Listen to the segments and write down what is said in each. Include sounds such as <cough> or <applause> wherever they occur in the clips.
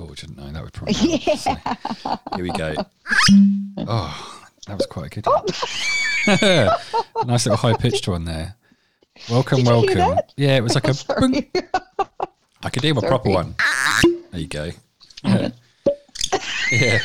record, shouldn't I? That would probably. <laughs> help. So, here we go. <laughs> Oh, that was quite a good. one. <laughs> nice little high pitched one there. Welcome, Did welcome. Yeah, it was like a. I could do a proper one. There you go. Yeah. Yeah.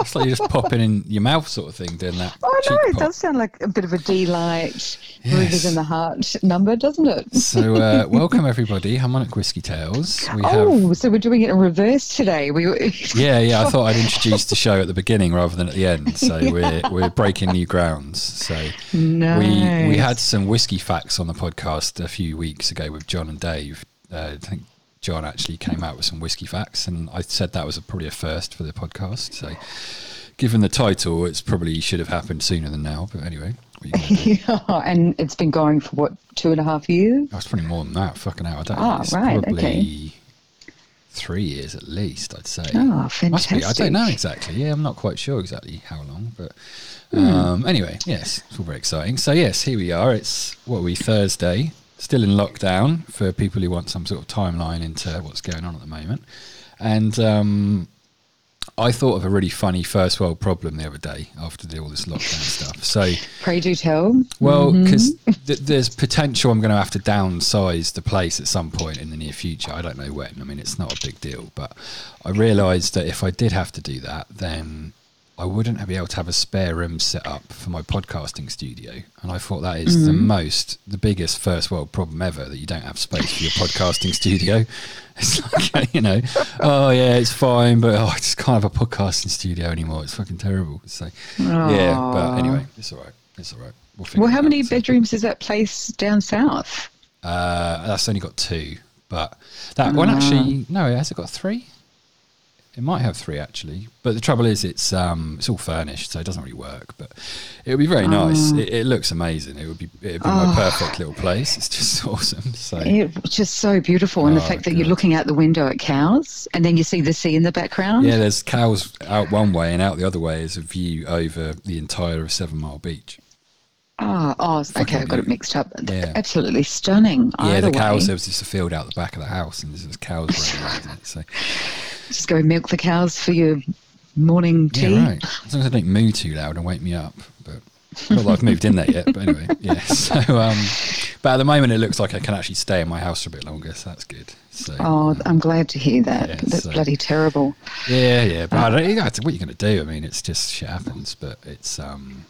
It's like you're just popping in your mouth, sort of thing, doing that. Oh no, it does sound like a bit of a delight, Yes. in the heart number, doesn't it? So, uh, welcome everybody, Harmonic Whiskey Tales. We have. Oh, so we're doing it in reverse today. We were- <laughs> Yeah, yeah. I thought I'd introduce the show at the beginning rather than at the end. So <laughs> we're we're breaking new grounds. So nice. we we had some whiskey facts on the podcast a few weeks ago with John and Dave. Uh, I think John actually came out with some whiskey facts, and I said that was a, probably a first for the podcast. So, given the title, it's probably should have happened sooner than now. But anyway, what are you gonna do? <laughs> yeah, and it's been going for what two and a half years. Oh, it's probably more than that. Fucking hell, I don't know. Ah, It's right, Probably okay. three years at least, I'd say. Oh, Must be. I don't know exactly. Yeah, I'm not quite sure exactly how long, but Hmm. um, anyway, yes, it's all very exciting. So yes, here we are. It's what are we Thursday, still in lockdown for people who want some sort of timeline into what's going on at the moment, and. Um, I thought of a really funny first world problem the other day after the, all this lockdown <laughs> stuff. So, Pray do tell. well, Mm-hmm. because th- there's potential I'm going to have to downsize the place at some point in the near future. I don't know when. I mean, it's not a big deal, but I realised that if I did have to do that, then I wouldn't be able to have a spare room set up for my podcasting studio. And I thought that is the Mm-hmm. most, the biggest first world problem ever that you don't have space for your podcasting studio. <laughs> It's like, <laughs> you know, oh yeah, it's fine, but oh, I just can't have a podcasting studio anymore. It's fucking terrible. So, yeah, but anyway, it's all right. It's all right. We'll, how out. many So- bedrooms is that place down south? uh, that's only got two, but that one actually no, it has it got three. It might have three actually, but the trouble is it's um it's all furnished, so it doesn't really work. But it would be very nice. It, it looks amazing. It would be it would be my perfect little place. It's just <laughs> awesome. So It's just so beautiful, and the Oh, fact that you're looking out the window at cows, and then you see the sea in the background. yeah, there's cows out one way, and out the other way is a view over the entire of Seven Mile Beach. Oh, oh, okay, I got it mixed up. Yeah. Absolutely stunning. yeah, the cows. way. There was just a field out the back of the house, and there's cows <laughs> running around it. So Just go milk the cows for your morning tea. Yeah, right. As long as I don't moo too loud and wake me up. But not that I've moved in there yet. But anyway, <laughs> yeah. <laughs> So, um, but at the moment, it looks like I can actually stay in my house for a bit longer. So that's good. So, Oh, I'm glad to hear that. Yeah, That's so- bloody terrible. yeah, yeah. But I don't, you know, what are you going to do? I mean, it's just shit happens. But it's um,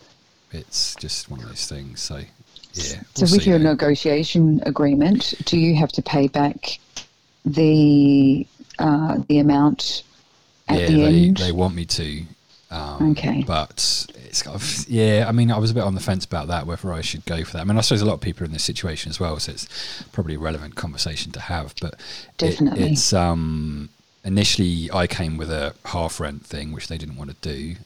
it's just one of those things. So yeah. So, we'll with your though. negotiation agreement, do you have to pay back the uh, the amount at yeah, the they, end? they want me to. Um, Okay. But it's kind of, yeah, I mean, I was a bit on the fence about that, whether I should go for that. I mean, I suppose a lot of people are in this situation as well, so it's probably a relevant conversation to have. But it- Definitely. it's um, initially I came with a half rent thing, which they didn't want to do,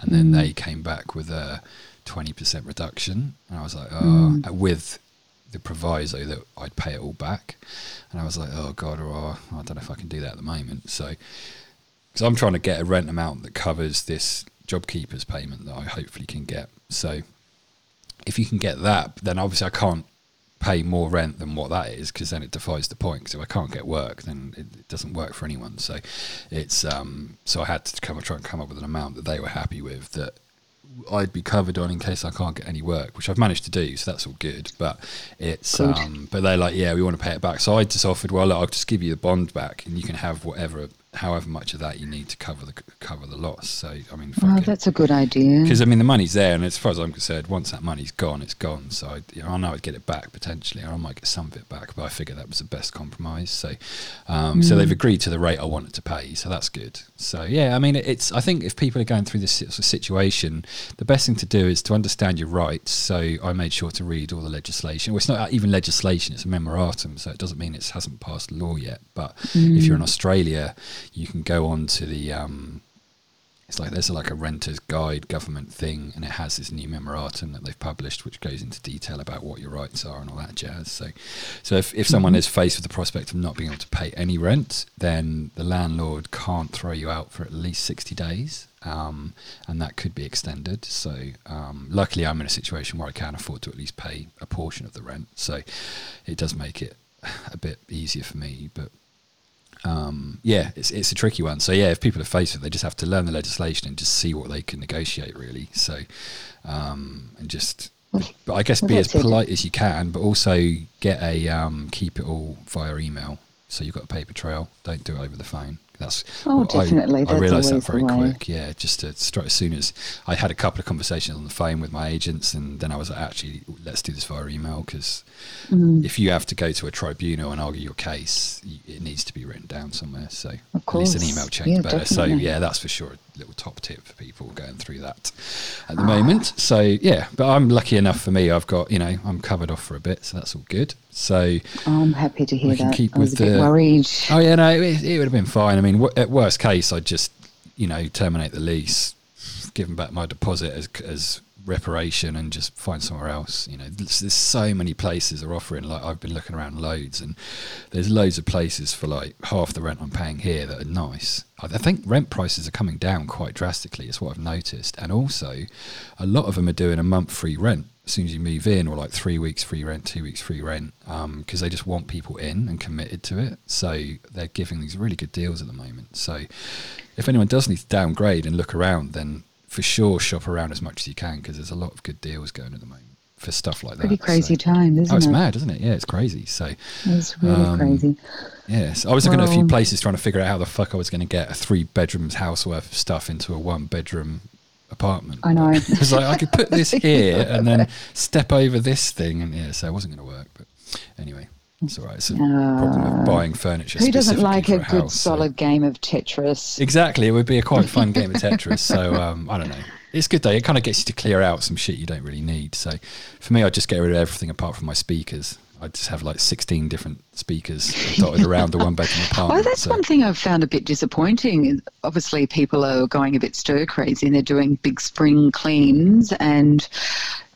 and then Mm. they came back with a twenty percent reduction, and I was like, oh, Mm. with the proviso that I'd pay it all back, and I was like, oh god, oh, I don't know if I can do that at the moment. So because I'm trying to get a rent amount that covers this JobKeeper's payment that I hopefully can get. So if you can get that, then obviously I can't pay more rent than what that is because then it defies the point. Because if I can't get work, then it, it doesn't work for anyone. So it's um, so I had to come try and come up with an amount that they were happy with that I'd be covered on in case I can't get any work, which I've managed to do, so that's all good. But it's um, but they're like, yeah, we want to pay it back. So I just offered, well, look, I'll just give you the bond back, and you can have whatever, however much of that you need to cover the cover the loss. So I mean, oh, that's a good idea. Because I mean, the money's there, and as far as I'm concerned, once that money's gone, it's gone. So I, you know, I know I'd get it back potentially, or I might get some of it back. But I figure that was the best compromise. So, um, so they've agreed to the rate I wanted to pay. So that's good. So yeah, I mean, it's. I think if people are going through this situation, the best thing to do is to understand your rights. So I made sure to read all the legislation. Well, it's not even legislation; it's a memorandum, so it doesn't mean it hasn't passed law yet. But if you're in Australia, you can go on to the um, it's like there's like a renter's guide government thing, and it has this new memorandum that they've published, which goes into detail about what your rights are and all that jazz. So, so if, if someone is faced with the prospect of not being able to pay any rent, then the landlord can't throw you out for at least sixty days, um, and that could be extended. So, um, luckily, I'm in a situation where I can afford to at least pay a portion of the rent, so it does make it a bit easier for me. But um, yeah, it's it's a tricky one. So yeah, if people are faced with, it, they just have to learn the legislation and just see what they can negotiate really. So um, and just. But I guess be as polite as you can, but also get a um, keep it all via email. So you've got a paper trail. Don't do it over the phone. That's Oh, definitely. I, That's realised that very quick. Yeah, just to start as soon as I had a couple of conversations on the phone with my agents, and then I was like, actually, let's do this via email because Mm. if you have to go to a tribunal and argue your case, it needs to be written down somewhere. So Of at least an email chain's Yeah, better. So yeah, that's for sure little top tip for people going through that at the moment. So yeah, but I'm lucky enough for me. I've got you know I'm covered off for a bit, so that's all good. So I'm happy to hear that. keep I was with a bit the- worried. Oh yeah, no, it, it would have been fine. I mean, w- at worst case, I'd just you know terminate the lease, give them back my deposit as as reparation, and just find somewhere else. You know, there's, there's so many places are offering. Like I've been looking around loads, and there's loads of places for like half the rent I'm paying here that are nice. I I think rent prices are coming down quite drastically. It's what I've noticed, and also a lot of them are doing a month free rent as soon as you move in, or like three weeks free rent, two weeks free rent, um, because they just want people in and committed to it. So they're giving these really good deals at the moment. So if anyone does need to downgrade and look around, then for sure shop around as much as you can because there's a lot of good deals going at the moment for stuff like Pretty that. Pretty crazy So- time, isn't it? Oh, it's it? mad, isn't it? Yeah, it's crazy. So It's really Um, crazy. Yes, I was looking at a few places trying to figure out how the fuck I was going to get a three bedrooms house worth of stuff into a one bedroom apartment. I know. <laughs> it was like I could put this <laughs> here and then step over this thing, and yeah, so it wasn't going to work. But anyway, it's all right. It's a problem of buying furniture. Who doesn't like a a good, house, so- solid game of Tetris? Exactly, it would be a quite fun game of <laughs> Tetris. So um, I don't know. It's good though. It kind of gets you to clear out some shit you don't really need. So for me, I just get rid of everything apart from my speakers. I just have like 16 different speakers dotted around the one bedroom <laughs> apartment. Oh, that's so- one thing I've found a bit disappointing. Obviously, people are going a bit stir crazy and they're doing big spring cleans and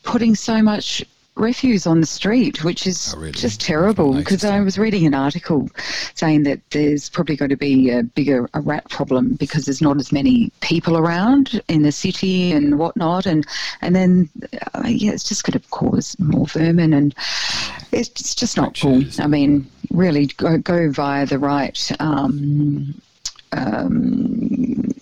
putting so much refuse on the street, which is Oh, really? just terrible. Because I was reading an article saying that there's probably going to be a bigger a rat problem because there's not as many people around in the city and whatnot, and and then uh, yeah, it's just going to cause more vermin and it's, it's just not cool. I mean, really go go via the right. Um, um,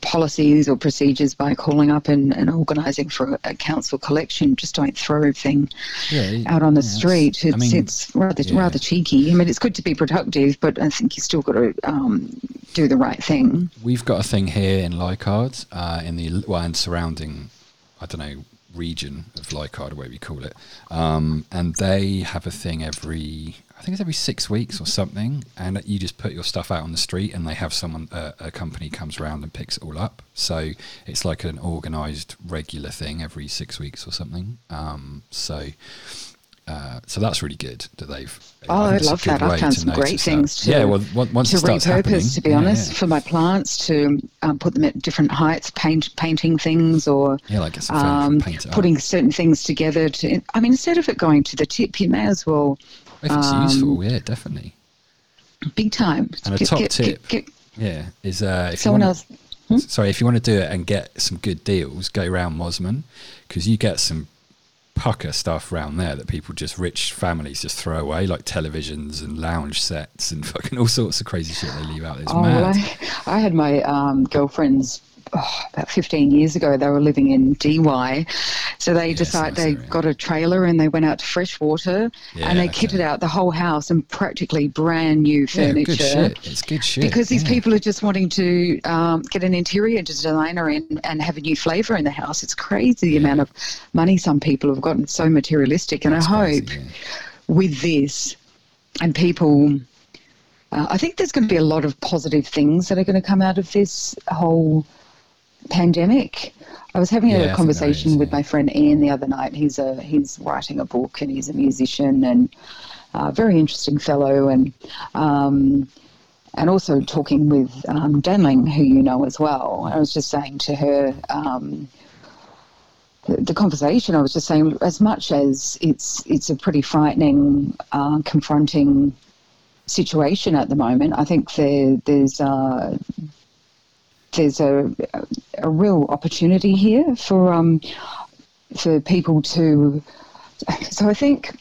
policies or procedures by calling up and, and organising for a, a council collection. Just don't throw everything yeah, out on the yeah, street. It's, I mean, it's rather yeah. rather cheeky. I mean, it's good to be productive, but I think you still got to um, do the right thing. we've got a thing here in Leichhardt, uh, in the well, and surrounding, I don't know, region of Leichhardt or whatever you call it, um, and they have a thing every. I think it's every six weeks or something, and you just put your stuff out on the street, and they have someone, uh, a company comes around and picks it all up. So it's like an organised, regular thing every six weeks or something. Um, so, uh, so that's really good that they've. Oh, think I love that. I've found some great that. things to, yeah, well, once to it starts repurpose, happening, to be honest, yeah. for my plants to um, put them at different heights, paint painting things or Yeah, like get some furniture um, it up. putting certain things together. To, I mean, instead of it going to the tip, you may as well If it's um, useful, yeah, definitely. big time. And a Get- top get- tip. get- Yeah, is uh, if someone you else. want, sorry, if you want to do it and get some good deals, go round Mosman because you get some pucker stuff round there that people just rich families just throw away, like televisions and lounge sets and <laughs> fucking all sorts of crazy shit they leave out. It's Oh, mad. I, I had my um, girlfriends oh, about 15 years ago. They were living in Dee Why. So they Yeah, decided they area. got a trailer and they went out to freshwater Yeah, and they okay. kitted out the whole house and practically brand new yeah, furniture. good shit. It's good shit. Because these yeah. people are just wanting to um, get an interior designer in and have a new flavour in the house. It's crazy the amount of money some people have gotten so materialistic. And It's I crazy, hope yeah. with this and people uh, i think there's going to be a lot of positive things that are going to come out of this whole pandemic i was having Yeah, a conversation is, with yeah. my friend ian the other night he's a he's writing a book and he's a musician and a very interesting fellow and um, and also talking with um, Danling, who you know as well. I was just saying to her, um, the, the conversation. I was just saying, as much as it's it's a pretty frightening, uh, confronting situation at the moment, I think there there's uh, there's a a real opportunity here for um for people to. So I think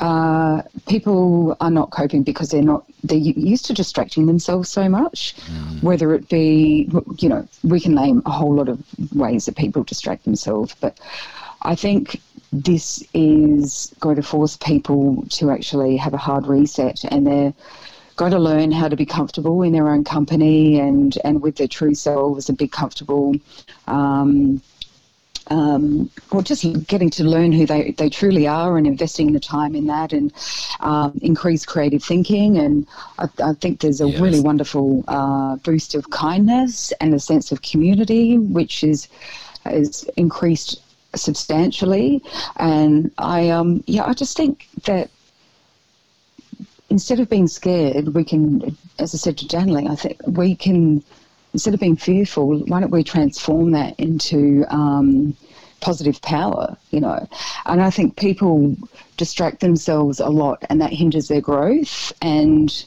uh, people are not coping because they're not they're used to distracting themselves so much. Mm. Whether it be, you know, we can name a whole lot of ways that people distract themselves, but I think this is going to force people to actually have a hard reset, and they're going to learn how to be comfortable in their own company and and with their true selves and be comfortable. Um, um, or just getting to learn who they, they truly are and investing the time in that and um, increase creative thinking. And I, I think there's a Yes. really wonderful uh, boost of kindness and a sense of community, which is is increased substantially. And I um yeah, I just think that instead of being scared, we can, as I said to Janley, I think we can, instead of being fearful, why don't we transform that into um, positive power, you know? And I think people distract themselves a lot and that hinders their growth. And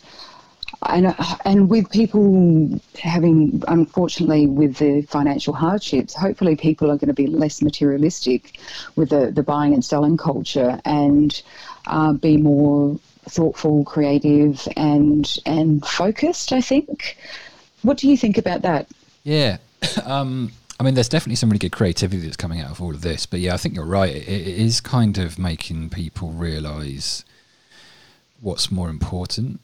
and, and with people having, unfortunately, with the financial hardships, hopefully people are going to be less materialistic with the, the buying and selling culture and uh, be more thoughtful, creative, and and focused. I think. What do you think about that? Yeah. <coughs> Um, I mean, there's definitely some really good creativity that's coming out of all of this. But yeah, I think you're right. It, it is kind of making people realise what's more important.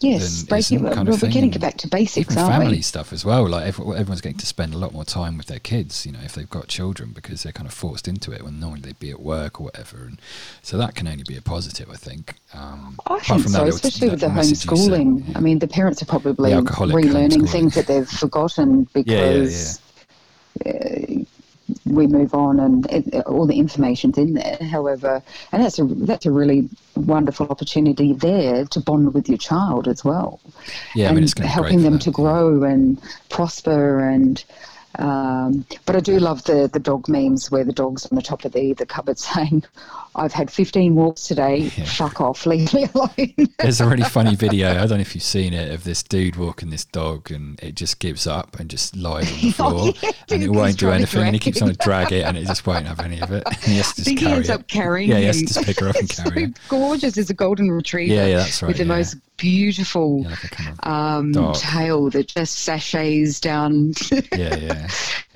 Yes, breaking. Well, of we're thing, getting back to basics, Even aren't family we? stuff as well. Like everyone's getting to spend a lot more time with their kids, you know, if they've got children because they're kind of forced into it when normally they'd be at work or whatever. And so that can only be a positive, I think. Um, I apart think from so, that especially with the that message you sent, homeschooling. yeah. I mean, the parents are probably relearning things that they've forgotten <laughs> Yeah, yeah, because uh, we move on and it, all the information's in there. However, and that's a that's a really wonderful opportunity there to bond with your child as well. Yeah, I and mean, be great helping them that, to grow and prosper and. Um, but I do love the, the dog memes where the dog's on the top of the, the cupboard <laughs> saying, I've had 15 walks today, Yeah. fuck off, leave me <laughs> alone. There's a really funny video. I don't know if you've seen it of this dude walking this dog, and it just gives up and just lies on the floor, <laughs> Oh, yeah, and it won't do anything. And he keeps it. trying to drag it, and it just won't have any of it. And <laughs> he has to I just think he ends it. up carrying Yeah, he has to just pick her up and It's carry so her. gorgeous. It's a golden retriever. Yeah, yeah, that's right, With the yeah. most beautiful Yeah, like kind of um, tail that just sashays down. yeah, yeah.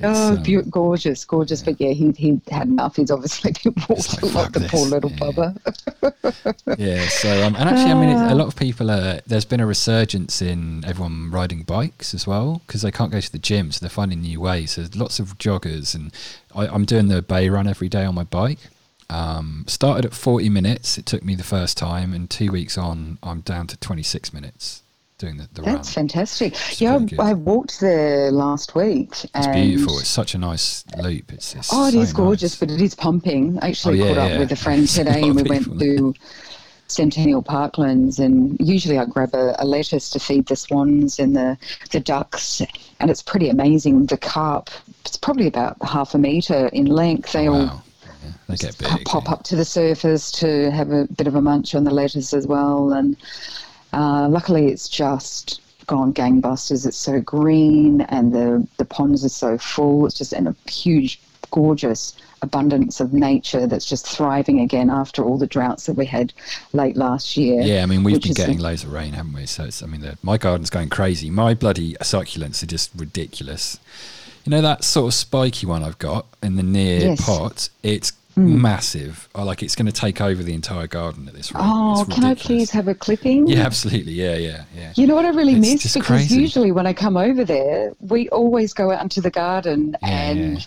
oh, um, beau- gorgeous, gorgeous. But yeah, he he had enough. He's obviously been walked like, a lot. "Fuck The poor little Yeah. bubba. <laughs> yeah. So, um, and actually, I mean, Ah. it, a lot of people are. There's been a resurgence in everyone riding bikes as well because they can't go to the gym, so they're finding new ways. There's lots of joggers, and I, I'm doing the Bay Run every day on my bike. Um, started at 40 minutes. It took me the first time, and two weeks on, I'm down to 26 minutes doing the, the run. That's fantastic. It's yeah. I, I walked there last week. It's beautiful. It's such a nice loop. It's, it's Oh, it so is gorgeous, nice. but it is pumping. I actually Oh, yeah, caught up yeah. with a friend <laughs> There's a today and we went to Centennial Parklands and usually I grab a, a lettuce to feed the swans and the, the ducks and it's pretty amazing. The carp, it's probably about half a metre in length. They oh, all Wow. Yeah, they get big. pop yeah. up to the surface to have a bit of a munch on the lettuce as well. And uh, luckily, it's just gone gangbusters. It's so green, and the the ponds are so full. It's just in a huge, gorgeous abundance of nature that's just thriving again after all the droughts that we had late last year. Yeah, I mean we've been getting a- loads of rain, haven't we? So it's, I mean, the, my garden's going crazy. My bloody succulents are just ridiculous. You know that sort of spiky one I've got in the near Yes. pot? It's Hmm. massive. I like it's going to take over the entire garden at this rate. Oh, can I please have a clipping? Yeah, absolutely. Yeah, yeah, yeah. You know what I really It's miss just because crazy. usually when I come over there, we always go out into the garden Yeah, and yeah.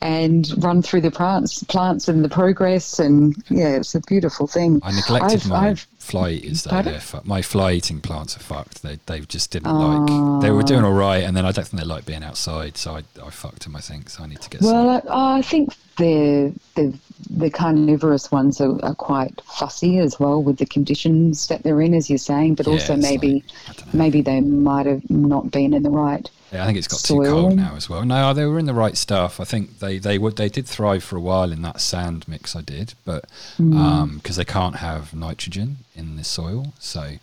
and run through the plants, plants and the progress, and yeah, it's a beautiful thing. I neglected I've- my I've- fly eaters though. They're fu- my fly eating plants are fucked. They they just didn't like. They were doing ah. all right, and then I don't think they like being outside, so I, I fucked them. I think so. I need to get. some. Well, I, I think the the the carnivorous ones are, are quite fussy as well with the conditions that they're in, as you're saying, but Yeah, also maybe like- I don't know. maybe they might have not been in the right. Yeah, I think it's got soil. too cold now as well. No, they were in the right stuff. I think they they would they did thrive for a while in that sand mix I did, but Mm. because they can't have nitrogen in the soil, so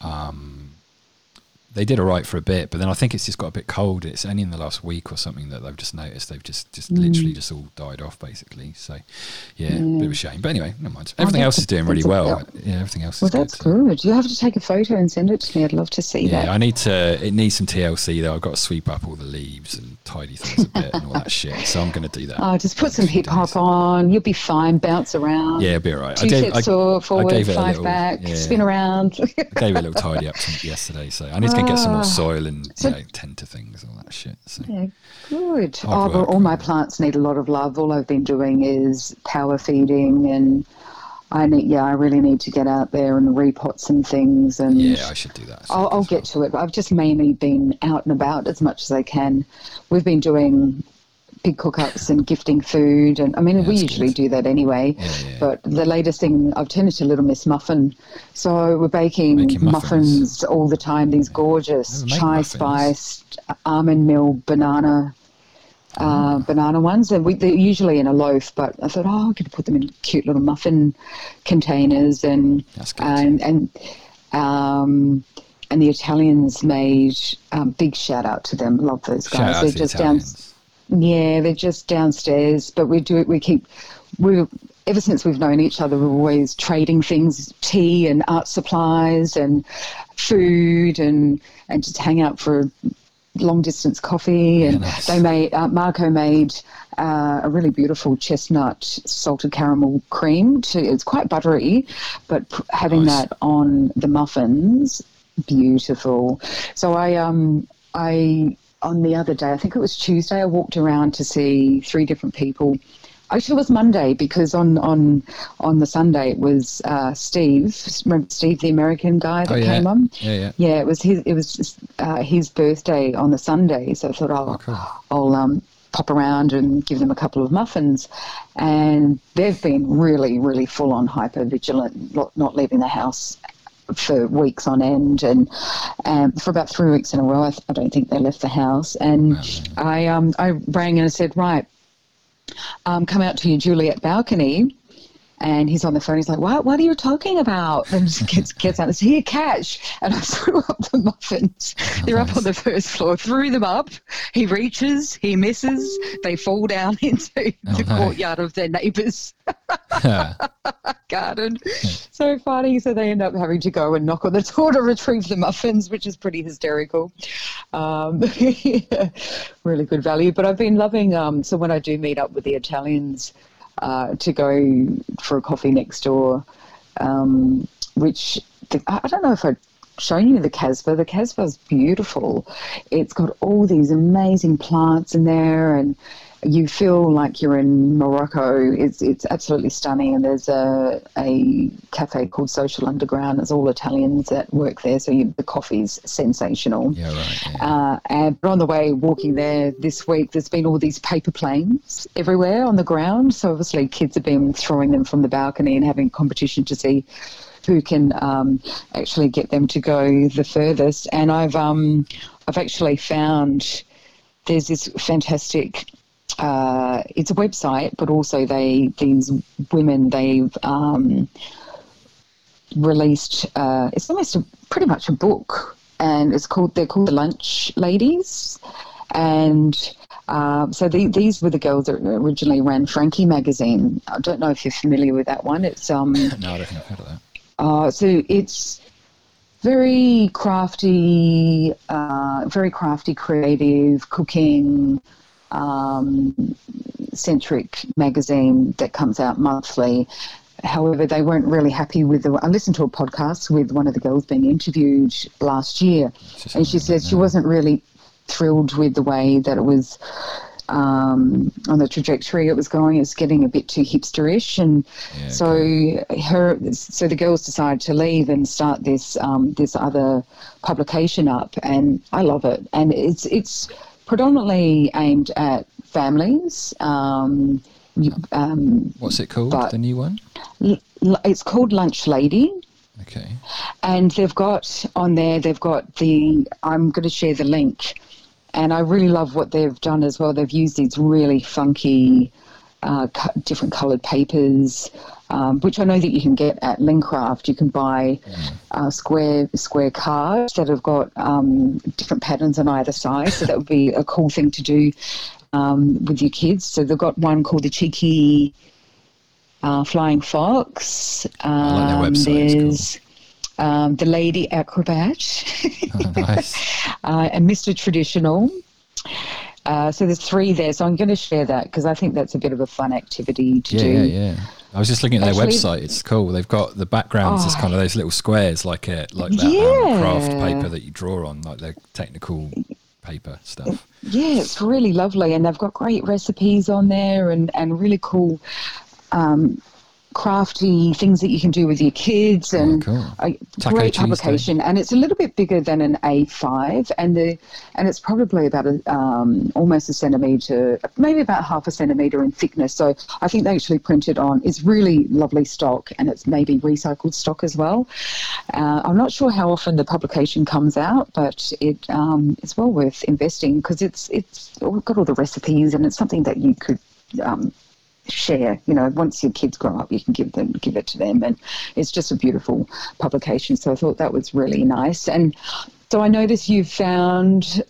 um, they did all right for a bit, but then I think it's just got a bit cold. It's only in the last week or something that they've just noticed they've just just Mm. literally just all died off basically. So yeah, Yeah. bit of a shame. But anyway, never mind. Everything else is doing really well. Yeah, everything else Well, is good. that's good. You have to take a photo and send it to me. I'd love to see Yeah, that. I need to. It needs some TLC though. I've got to sweep up all the leaves and tidy things a bit and all that shit. So I'm going to do that. Oh, just put some hip hop on. You'll be fine. Bounce around. Yeah, it'll be all right. I Two gave, steps I, or forward, gave it five little- back, yeah. spin around. I gave it a little tidy up <laughs> yesterday, so I need to and get some more Ah. soil and you know tend to things, and all that shit. So Yeah, good. Oh, work. all my plants need a lot of love. All I've been doing is power feeding, and I need. Yeah, I really need to get out there and repot some things. And yeah, I should do that. I'll, I'll as get to it. But I've just mainly been out and about as much as I can. We've been doing big cook-ups and gifting food, and I mean Yeah, we usually good. do that anyway. Yeah, yeah. But the latest thing, I've turned into Little Miss Muffin, so we're baking, Making muffins. muffins. all the time. These gorgeous Never chai muffins. spiced almond milk banana. Uh, banana ones, and we, they're usually in a loaf. But I thought, oh, I could put them in cute little muffin containers, and and and um, and the Italians made um, big shout out to them. Love those guys. They're just down. Yeah, they're just downstairs. But we do it. We keep. We ever since we've known each other, we're always trading things, tea and art supplies and food, and and just hang out for long distance coffee. And nice. they made uh, Marco made uh, a really beautiful chestnut salted caramel cream. To, it's quite buttery, but p- having Nice. that on the muffins, beautiful. So I um I on the other day, I think it was Tuesday, I walked around to see three different people. Actually, it was Monday because on on on the Sunday it was uh, Steve. Remember Steve, the American guy that Oh, yeah. came on? Yeah, yeah. Yeah, it was his. It was just, uh, his birthday on the Sunday, so I thought, oh, Oh, cool. I'll um, pop around and give them a couple of muffins. And they've been really, really full on hyper vigilant, not, not leaving the house for weeks on end, and um, for about three weeks in a row, I, I don't think they left the house. And I um, I rang and I said, right, um, come out to your Juliet balcony. And he's on the phone. He's like, "What? What are you talking about?" And gets gets out. It's here, catch! And I <laughs> threw up the muffins. They're up on the first floor. Threw them up. He reaches. He misses. They fall down <laughs> into the Oh, no. courtyard of their neighbours' <laughs> garden. so funny. So they end up having to go and knock on the door to retrieve the muffins, which is pretty hysterical. Um, yeah, really good value. But I've been loving. Um, so when I do meet up with the Italians uh, to go for a coffee next door, um, which the, I I don't know if I've shown you the Casbah. The Casbah is beautiful. It's got all these amazing plants in there, and you feel like you're in Morocco. It's it's absolutely stunning. And there's a a cafe called Social Underground. There's all Italians that work there, so you, the coffee's sensational. Yeah, right. Yeah. Uh, and but on the way walking there this week, there's been all these paper planes everywhere on the ground. So obviously, kids have been throwing them from the balcony and having competition to see who can um, actually get them to go the furthest. And I've um, I've actually found there's this fantastic. Uh, it's a website, but also they these women they've um, released. Uh, it's almost a, pretty much a book, and it's called. They're called the Lunch Ladies, and um, so the, these were the girls that originally ran Frankie magazine. I don't know if you're familiar with that one. It's um. <laughs> no, I don't think I've heard of that. Uh, so it's very crafty, uh, very crafty, creative cooking um, centric magazine that comes out monthly. However, they weren't really happy with the. I listened to a podcast with one of the girls being interviewed last year, and she said she wasn't really thrilled with the way that it was um, on the trajectory it was going. It's getting a bit too hipsterish, and Yeah, so her, so the girls decided to leave and start this um, this other publication up, and I love it. And it's it's predominantly aimed at families. Um, um, What's it called? the new one? it's called Lunch Lady, Okay. and they've got on there. They've got the. I'm going to share the link, and I really love what they've done as well. They've used these really funky, uh, different coloured papers. Um, which I know that you can get at Lincraft. You can buy uh, square square cards that have got um, different patterns on either side. So that would be a cool thing to do um, with your kids. So they've got one called the Cheeky uh, Flying Fox. Like their Um, cool. there's um, the Lady Acrobat. <laughs> Oh, nice. <laughs> uh, and Mr. Traditional. Uh, so there's three there. So I'm going to share that because I think that's a bit of a fun activity to Yeah, do. yeah, yeah. I was just looking at their website. It's cool. They've got the backgrounds as Oh. kind of those little squares, like a like that Yeah. um, craft paper that you draw on, like the technical paper stuff. Yeah, it's really lovely, and they've got great recipes on there, and and really cool. Um, crafty things that you can do with your kids and cool. a great publication. And it's a little bit bigger than an A5 and the and it's probably about a, um, almost a centimeter maybe about half a centimeter in thickness. So I think they actually print it on it's really lovely stock and it's maybe recycled stock as well. Uh, I'm not sure how often the publication comes out but it um, it's well worth investing because it's it's got all the recipes and it's something that you could um, share you know once your kids grow up you can give them give it to them and it's just a beautiful publication so i thought that was really nice and so i noticed you found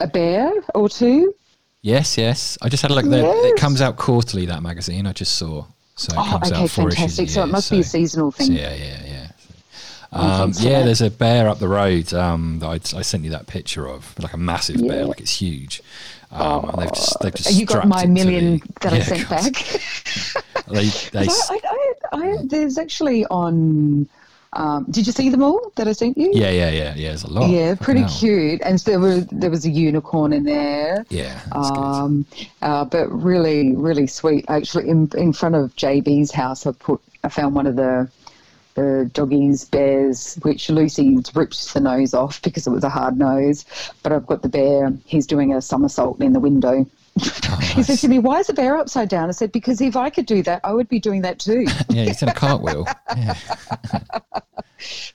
a bear or two Yes, yes. I just had a look. there. It comes out quarterly. That magazine I just saw. So it oh comes okay out four issues fantastic a so it must be a so- seasonal so thing yeah, yeah, yeah. Oh, Um, for yeah, there's a bear up the road um, that I, I sent you that picture of, like a massive bear, like it's huge. Um, and they've just, they've just you got my million the- that i sent God. back <laughs> They, they, So I, I, I, there's actually on um, did you see them all that i sent you yeah, yeah, yeah, yeah. There's a lot. yeah pretty cute and so there was there was a unicorn in there Yeah, um, uh, but really, really sweet. Actually, in in front of JB's house, I put I found one of the the doggies bears, which Lucy's ripped the nose off because it was a hard nose. But I've got the bear. He's doing a somersault in the window. <laughs> he said nice. to me, "Why is the bear upside down?" I said, "Because if I could do that, I would be doing that too." <laughs> Yeah, he's in a cartwheel. Yeah. <laughs>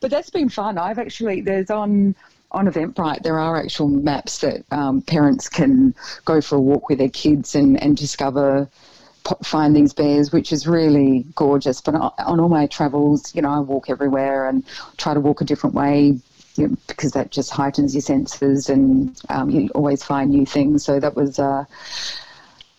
but that's been fun. I've actually there's on on Eventbrite there are actual maps that um, parents can go for a walk with their kids and and discover find these bears, which is really gorgeous. But on all my travels, you know, I walk everywhere and try to walk a different way. You know, because that just heightens your senses and um, you always find new things. So that was uh,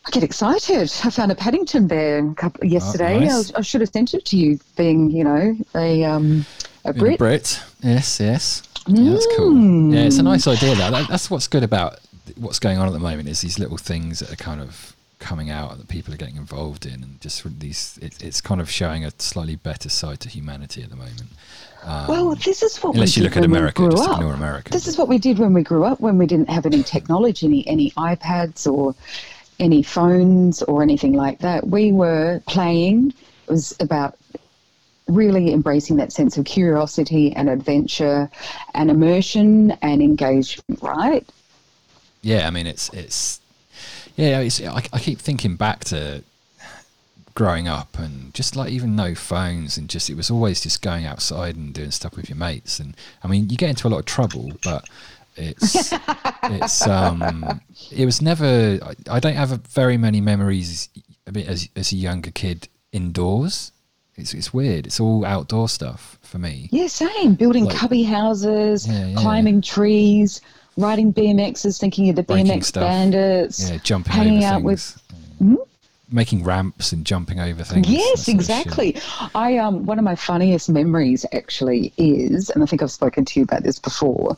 I get excited. I found a Paddington bear couple, yesterday. nice. I, I should have sent it to you, being you know a um, a Being a Brit. Brit. Yes, yes. Yeah, that's cool. Yeah, it's a nice idea. That that's what's good about what's going on at the moment is these little things that are kind of coming out that people are getting involved in, and just these. It, it's kind of showing a slightly better side to humanity at the moment. Um, Well, this is what unless we you did look at America, just up. ignore America. This is what we did when we grew up, when we didn't have any technology, any, any iPads or any phones or anything like that. We were playing. It was about really embracing that sense of curiosity and adventure and immersion and engagement, right? yeah, I mean, it's it's yeah. It's, I, I keep thinking back to growing up and just like even no phones and just it was always just going outside and doing stuff with your mates and I mean you get into a lot of trouble but it's <laughs> it's um it was never I, I don't have a, very many memories a bit as as a younger kid indoors it's it's weird it's all outdoor stuff for me Yeah, same. Building Like- cubby houses, Yeah, yeah. climbing trees, riding BMXs, thinking of the Breaking BMX stuff. bandits. yeah jumping hanging out things with making ramps and jumping over things Yes, exactly. I um one of my funniest memories actually is, and I think I've spoken to you about this before.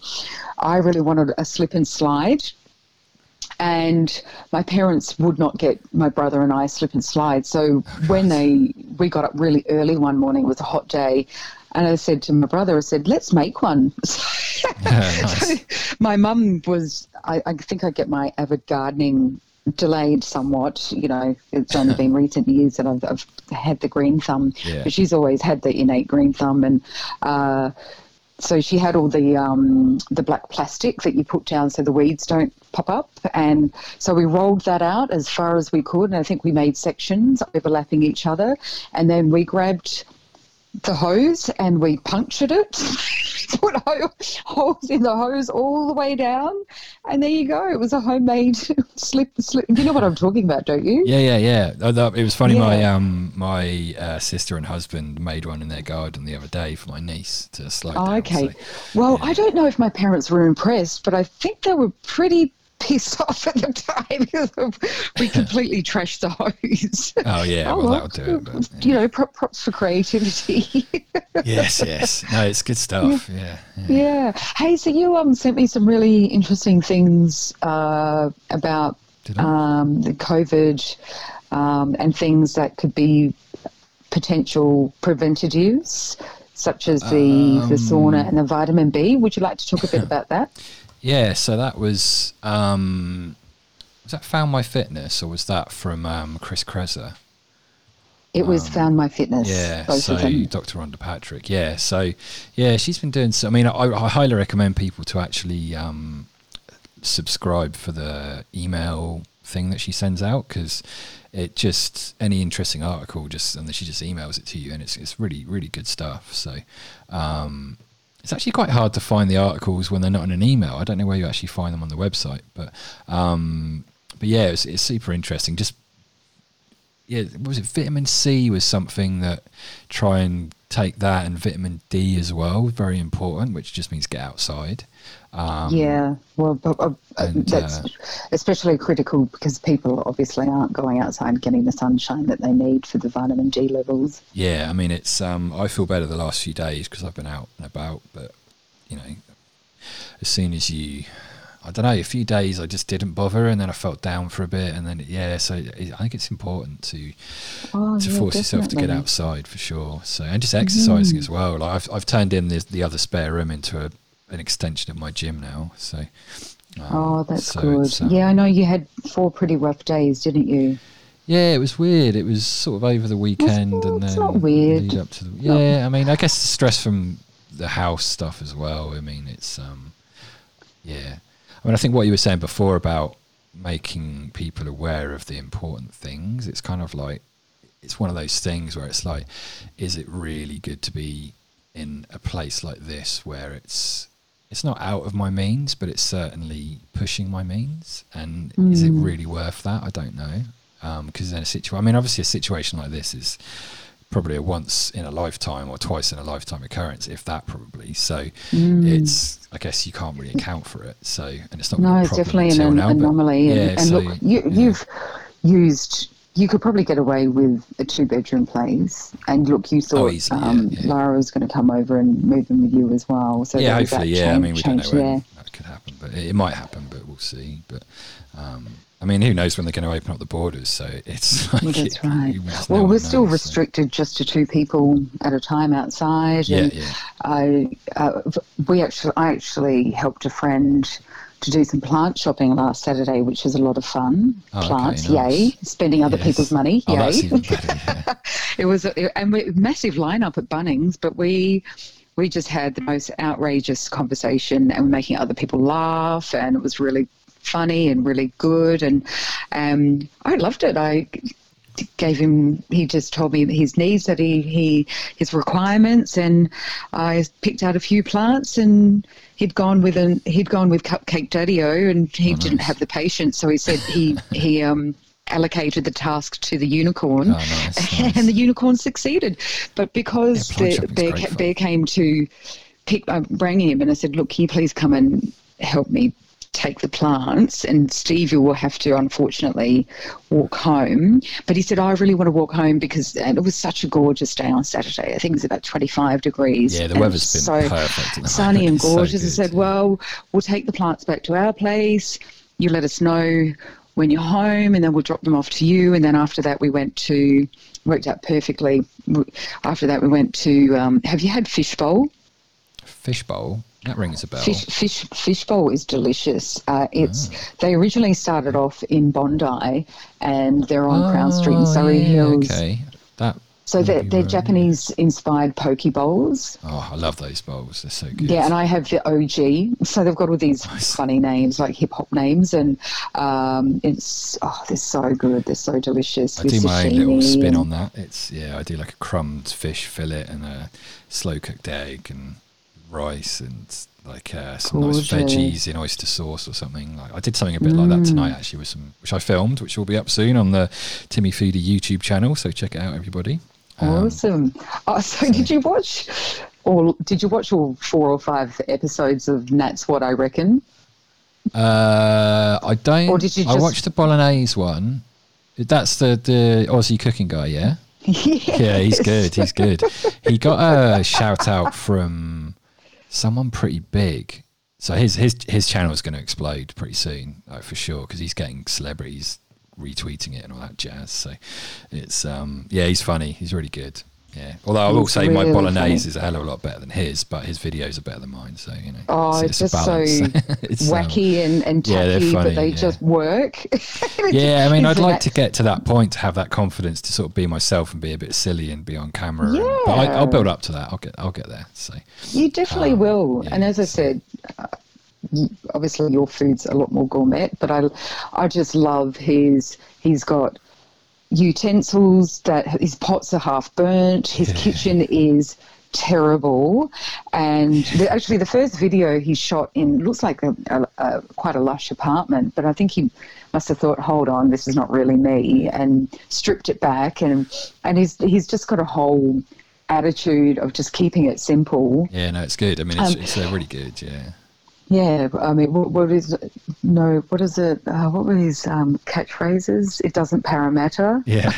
I really wanted a slip and slide, and my parents would not get my brother and I slip and slide. So when they we got up really early one morning, it was a hot day. And I said to my brother, I said, let's make one. <laughs> nice. my mum was, I, I think I get my avid gardening delayed somewhat. You know, it's only <laughs> been recent years that I've, I've had the green thumb, Yeah. but she's always had the innate green thumb. And uh, so she had all the um, the black plastic that you put down so the weeds don't pop up. And so we rolled that out as far as we could. And I think we made sections overlapping each other. And then we grabbed the hose and we punctured it. <laughs> Put holes in the hose all the way down, and there you go. It was a homemade <laughs> slip. slip. You know what I'm talking about, don't you? Yeah, yeah, yeah. Oh, It was funny. My um, my uh, sister and husband made one in their garden the other day for my niece to slide Oh, down. okay. so- Well, yeah. I don't know if my parents were impressed, but I think they were pretty pissed <laughs> off at the time because <laughs> we completely trashed the hose. Oh yeah, Oh, well, well, that'll do it. But, <laughs> You know, prop, props for creativity. yes, yes. No, it's good stuff. Yeah. yeah. yeah. Hey, so you um sent me some really interesting things uh, about um, the COVID um, and things that could be potential preventatives, such as the, the sauna Um, and the vitamin B. Would you like to talk a bit about that? Yeah, so that was um, was that Found My Fitness or was that from um, Chris Kresser? It was Found My Fitness. Um, Yeah, so. Dr. Rhonda Patrick. Yeah, so yeah, she's been doing. So, I mean, I, I highly recommend people to actually um, subscribe for the email thing that she sends out because it just any interesting article just and then she just emails it to you and it's it's really really good stuff. So. Um, it's actually quite hard to find the articles when they're not in an email. I don't know where you actually find them on the website, but um, but yeah, it's, it's super interesting. Just yeah, was it vitamin C was something that try and take that and vitamin D as well, very important, which just means get outside. Um, yeah, well, but, uh, and, that's uh, especially critical because people obviously aren't going outside and getting the sunshine that they need for the vitamin D levels. Yeah, I mean, it's um, I feel better the last few days because I've been out and about, but you know, as soon as you, I don't know, a few days I just didn't bother, and then I felt down for a bit, and then yeah, so it, I think it's important to Oh, to yeah, force yourself to get outside for sure. So and just exercising Mm. as well. Like I've I've turned in the the other spare room into a an extension of my gym now. So um, Oh, that's so good. um, yeah, I know you had four pretty rough days, didn't you? Yeah, it was weird. It was sort of over the weekend and it's then not weird. lead up to the yeah. I mean, I guess the stress from the house stuff as well. I mean, it's um, yeah. I mean, I think what you were saying before about making people aware of the important things. It's kind of like it's one of those things where it's like, is it really good to be in a place like this where it's it's not out of my means, but it's certainly pushing my means. And is it Mm. really worth that? I don't know. Because in a situation, I mean, obviously, a situation like this is probably a once in a lifetime or twice in a lifetime occurrence, if that probably. So Mm. it's, I guess, you can't really account for it. So, and it's not No, really it's definitely an now, but- anomaly. And, yeah, and so, look, you, yeah. you've used. You could probably get away with a two-bedroom place, and look, you thought Oh, yeah, um, yeah. Lara was going to come over and move in with you as well. So yeah, there was that hopefully, yeah. I mean, we don't know when that could happen, but it, it might happen. But we'll see. But um, I mean, who knows when they're going to open up the borders? So it's <laughs> like Well, that's it- right. just- no we're still knows, so- restricted just to two people at a time outside. Yeah, and yeah. I, uh, we actually, I actually helped a friend to do some plant shopping last Saturday, which was a lot of fun. Oh, okay, Plants, nice. yay! Spending other Yes. people's money, Oh, yay! better. <laughs> Yeah. it was a, and we, massive lineup at Bunnings, but we we just had the most outrageous conversation and we're making other people laugh, and it was really funny and really good, and um, I loved it. I gave him he just told me his needs that he, he his requirements and I picked out a few plants and he'd gone with an he'd gone with cupcake daddy-o and he Oh, didn't have the patience so he said he he um allocated the task to the unicorn Oh, nice, <laughs> nice. and the unicorn succeeded. But because Yeah, the bear, ca- bear came to pick I rang him and I said look can you please come and help me take the plants and Steve will have to unfortunately walk home. But he said "Oh, I really want to walk home because and it was such a gorgeous day on Saturday. I think it was about 25 degrees Yeah, the weather's been so perfect. sunny <laughs> and It's so gorgeous. I said well we'll take the plants back to our place. You let us know when you're home and then we'll drop them off to you. And then after that we went to worked out perfectly. After that we went to um, have you had fishbowl fishbowl. That rings a bell. Fish, fish, fishbowl is delicious. Uh, it's Ah. they originally started off in Bondi, and they're on Crown Street in Oh, Surry yeah, Hills. Okay, that So they're, they're Road. Japanese inspired poke bowls. Oh, I love those bowls. They're so good. Yeah, and I have the OG. So they've got all these <laughs> Nice. funny names, like hip hop names, and um, it's oh, they're so good. They're so delicious. I do my own little spin and- on that. It's yeah, I do like a crumbed fish fillet and a slow cooked egg and rice and like uh, some nice veggies in oyster sauce or something. Like I did something a bit like that tonight Mm. actually with some which I filmed, which will be up soon on the Timmy Foodie YouTube channel. So check it out, everybody. Um, Awesome. Oh, so did you watch? Or did you watch all four or five episodes of Nat's What I Reckon? Uh, I don't. Or did you I watched the bolognese one. That's the the Aussie cooking guy, yeah. <laughs> Yeah, he's good. He's good. He got a <laughs> shout out from someone pretty big. So his his his channel is going to explode pretty soon, like for sure, because he's getting celebrities retweeting it and all that jazz. So it's um yeah, he's funny. He's really good. Yeah. Although I will say my really bolognese funny. is a hell of a lot better than his, but his videos are better than mine. So you know, Oh, it's, it's, it's a just so. <laughs> It's, um, wacky and, and yeah, they're funny, but they yeah. just work. <laughs> yeah, I mean, I'd like to get to that point to have that confidence to sort of be myself and be a bit silly and be on camera. and- but I, I'll build up to that. I'll get, I'll get there. So You definitely Um, will. yeah, and as I said, uh, obviously your food's a lot more gourmet, but I, I just love his. He's got utensils that his pots are half burnt. His Yeah. kitchen is terrible, and the, actually the first video he shot in looks like a, a, a quite a lush apartment, but I think he must have thought, hold on, this is not really me, and stripped it back, and and he's he's just got a whole attitude of just keeping it simple. yeah, no, it's good. I mean, it's, Um, it's really good. Yeah. Yeah, I mean, what, what is no? What is it? Uh, what were his um, catchphrases? It doesn't paramatter. Yeah.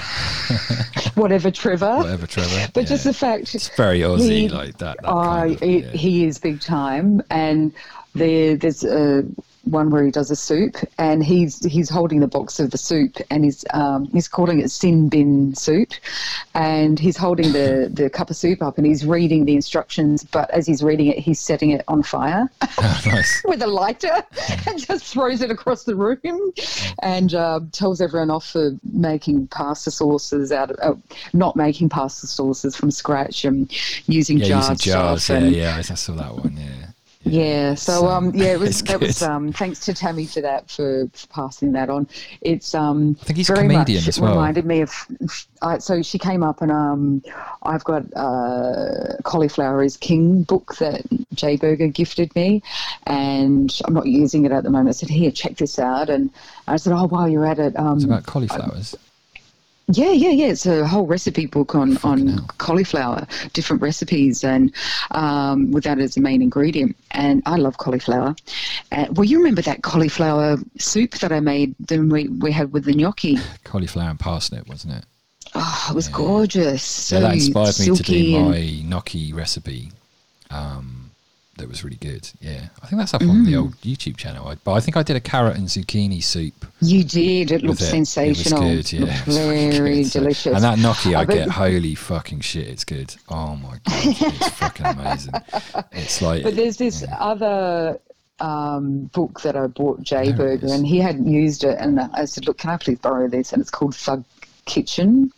<laughs> Whatever, Trevor. Whatever, Trevor. But just the fact, it's very Aussie, he- like that. that oh, kind of, he, yeah. he is big time, and there, there's a one where he does a soup, and he's he's holding the box of the soup, and he's um, he's calling it sin bin soup, and he's holding the the cup of soup up, and he's reading the instructions, but as he's reading it, he's setting it on fire. <laughs> Oh, nice. <laughs> with a lighter and just throws it across the room and uh, tells everyone off for making pasta sauces out of uh, not making pasta sauces from scratch and using Yeah, jars, using jars. Yeah, and, yeah. I saw that one. Yeah. Yeah, <laughs> so So, um, yeah, it was that was um, thanks to Tammy for that for, for passing that on. It's um, I think he's a very comedian much as well. Reminded me of. Uh, so she came up and um, I've got uh, cauliflower is king book that Jay Berger gifted me, and I'm not using it at the moment. I said, here, check this out, and I said, oh, while you're at it, um, It's about cauliflowers. Yeah, yeah, yeah. It's a whole recipe book on, on hell. cauliflower, different recipes, and um, with that as the main ingredient. And I love cauliflower. Uh, well, you remember that cauliflower soup that I made? Then we, we had with the gnocchi. <laughs> Cauliflower and parsnip, wasn't it? Oh, it was gorgeous. So yeah, that inspired me to do and- my gnocchi recipe. Um, that was really good. Yeah, I think that's up on the Mm. old YouTube channel. I, but I think I did a carrot and zucchini soup. You did. It looked it. sensational. It was good. Yeah, was really very. So- delicious. and that gnocchi, I I get holy fucking shit. It's good. Oh my god, it's <laughs> fucking amazing. It's like But there's this other um, book that I bought Jay Berger, and he hadn't used it. And I said, "Look, can I please borrow this?" And it's called Thug Kitchen,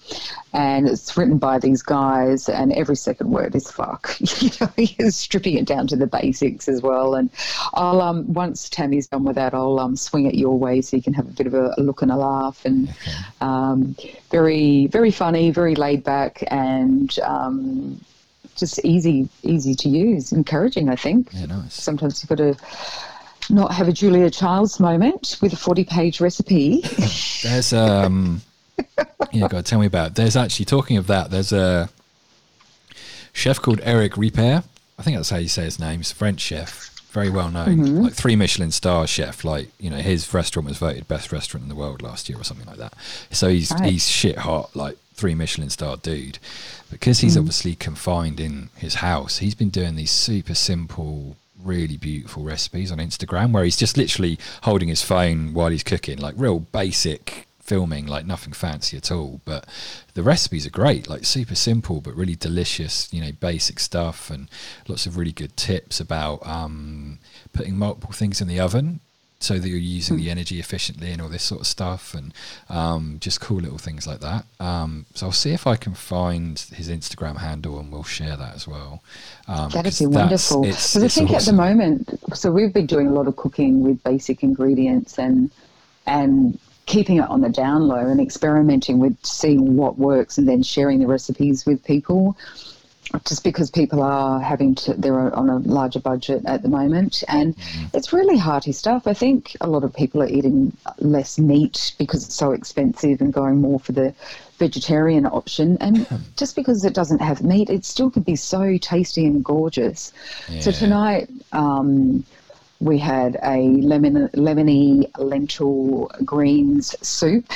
and it's written by these guys, and every second word is "fuck." <laughs> you know, he's stripping it down to the basics as well. And I'll um, once Tammy's done with that, I'll um, swing it your way so you can have a bit of a, a look and a laugh. And um, very, very funny, very laid back, and. Um, just easy, easy to use, encouraging. I think yeah, nice. sometimes you've got to not have a Julia Childs moment with a 40 page recipe. <laughs> There's um, yeah, God, tell me about. It. There's actually talking of that. There's a chef called Eric Ripert. I think that's how you say his name. He's a French chef, very well known, Mm-hmm. like three Michelin star chef. Like you know, his restaurant was voted best restaurant in the world last year or something like that. So he's Right. he's shit hot, like three Michelin star dude. Because he's obviously confined in his house, he's been doing these super simple. Really beautiful recipes on Instagram where he's just literally holding his phone while he's cooking, like real basic filming, like nothing fancy at all. But the recipes are great, like super simple but really delicious, you know, basic stuff and lots of really good tips about um, putting multiple things in the oven so that you're using the energy efficiently and all this sort of stuff, and um, just cool little things like that. Um, so I'll see if I can find his Instagram handle, and we'll share that as well. Um, that'd be wonderful. Because I think at the moment, so we've been doing a lot of cooking with basic ingredients and and keeping it on the down low and experimenting with seeing what works and then sharing the recipes with people. Just because people are having to, they're on a larger budget at the moment, and it's really hearty stuff. I think a lot of people are eating less meat because it's so expensive and going more for the vegetarian option. And <laughs> just because it doesn't have meat, it still could be so tasty and gorgeous. So tonight, um, we had a lemon lemony lentil greens soup,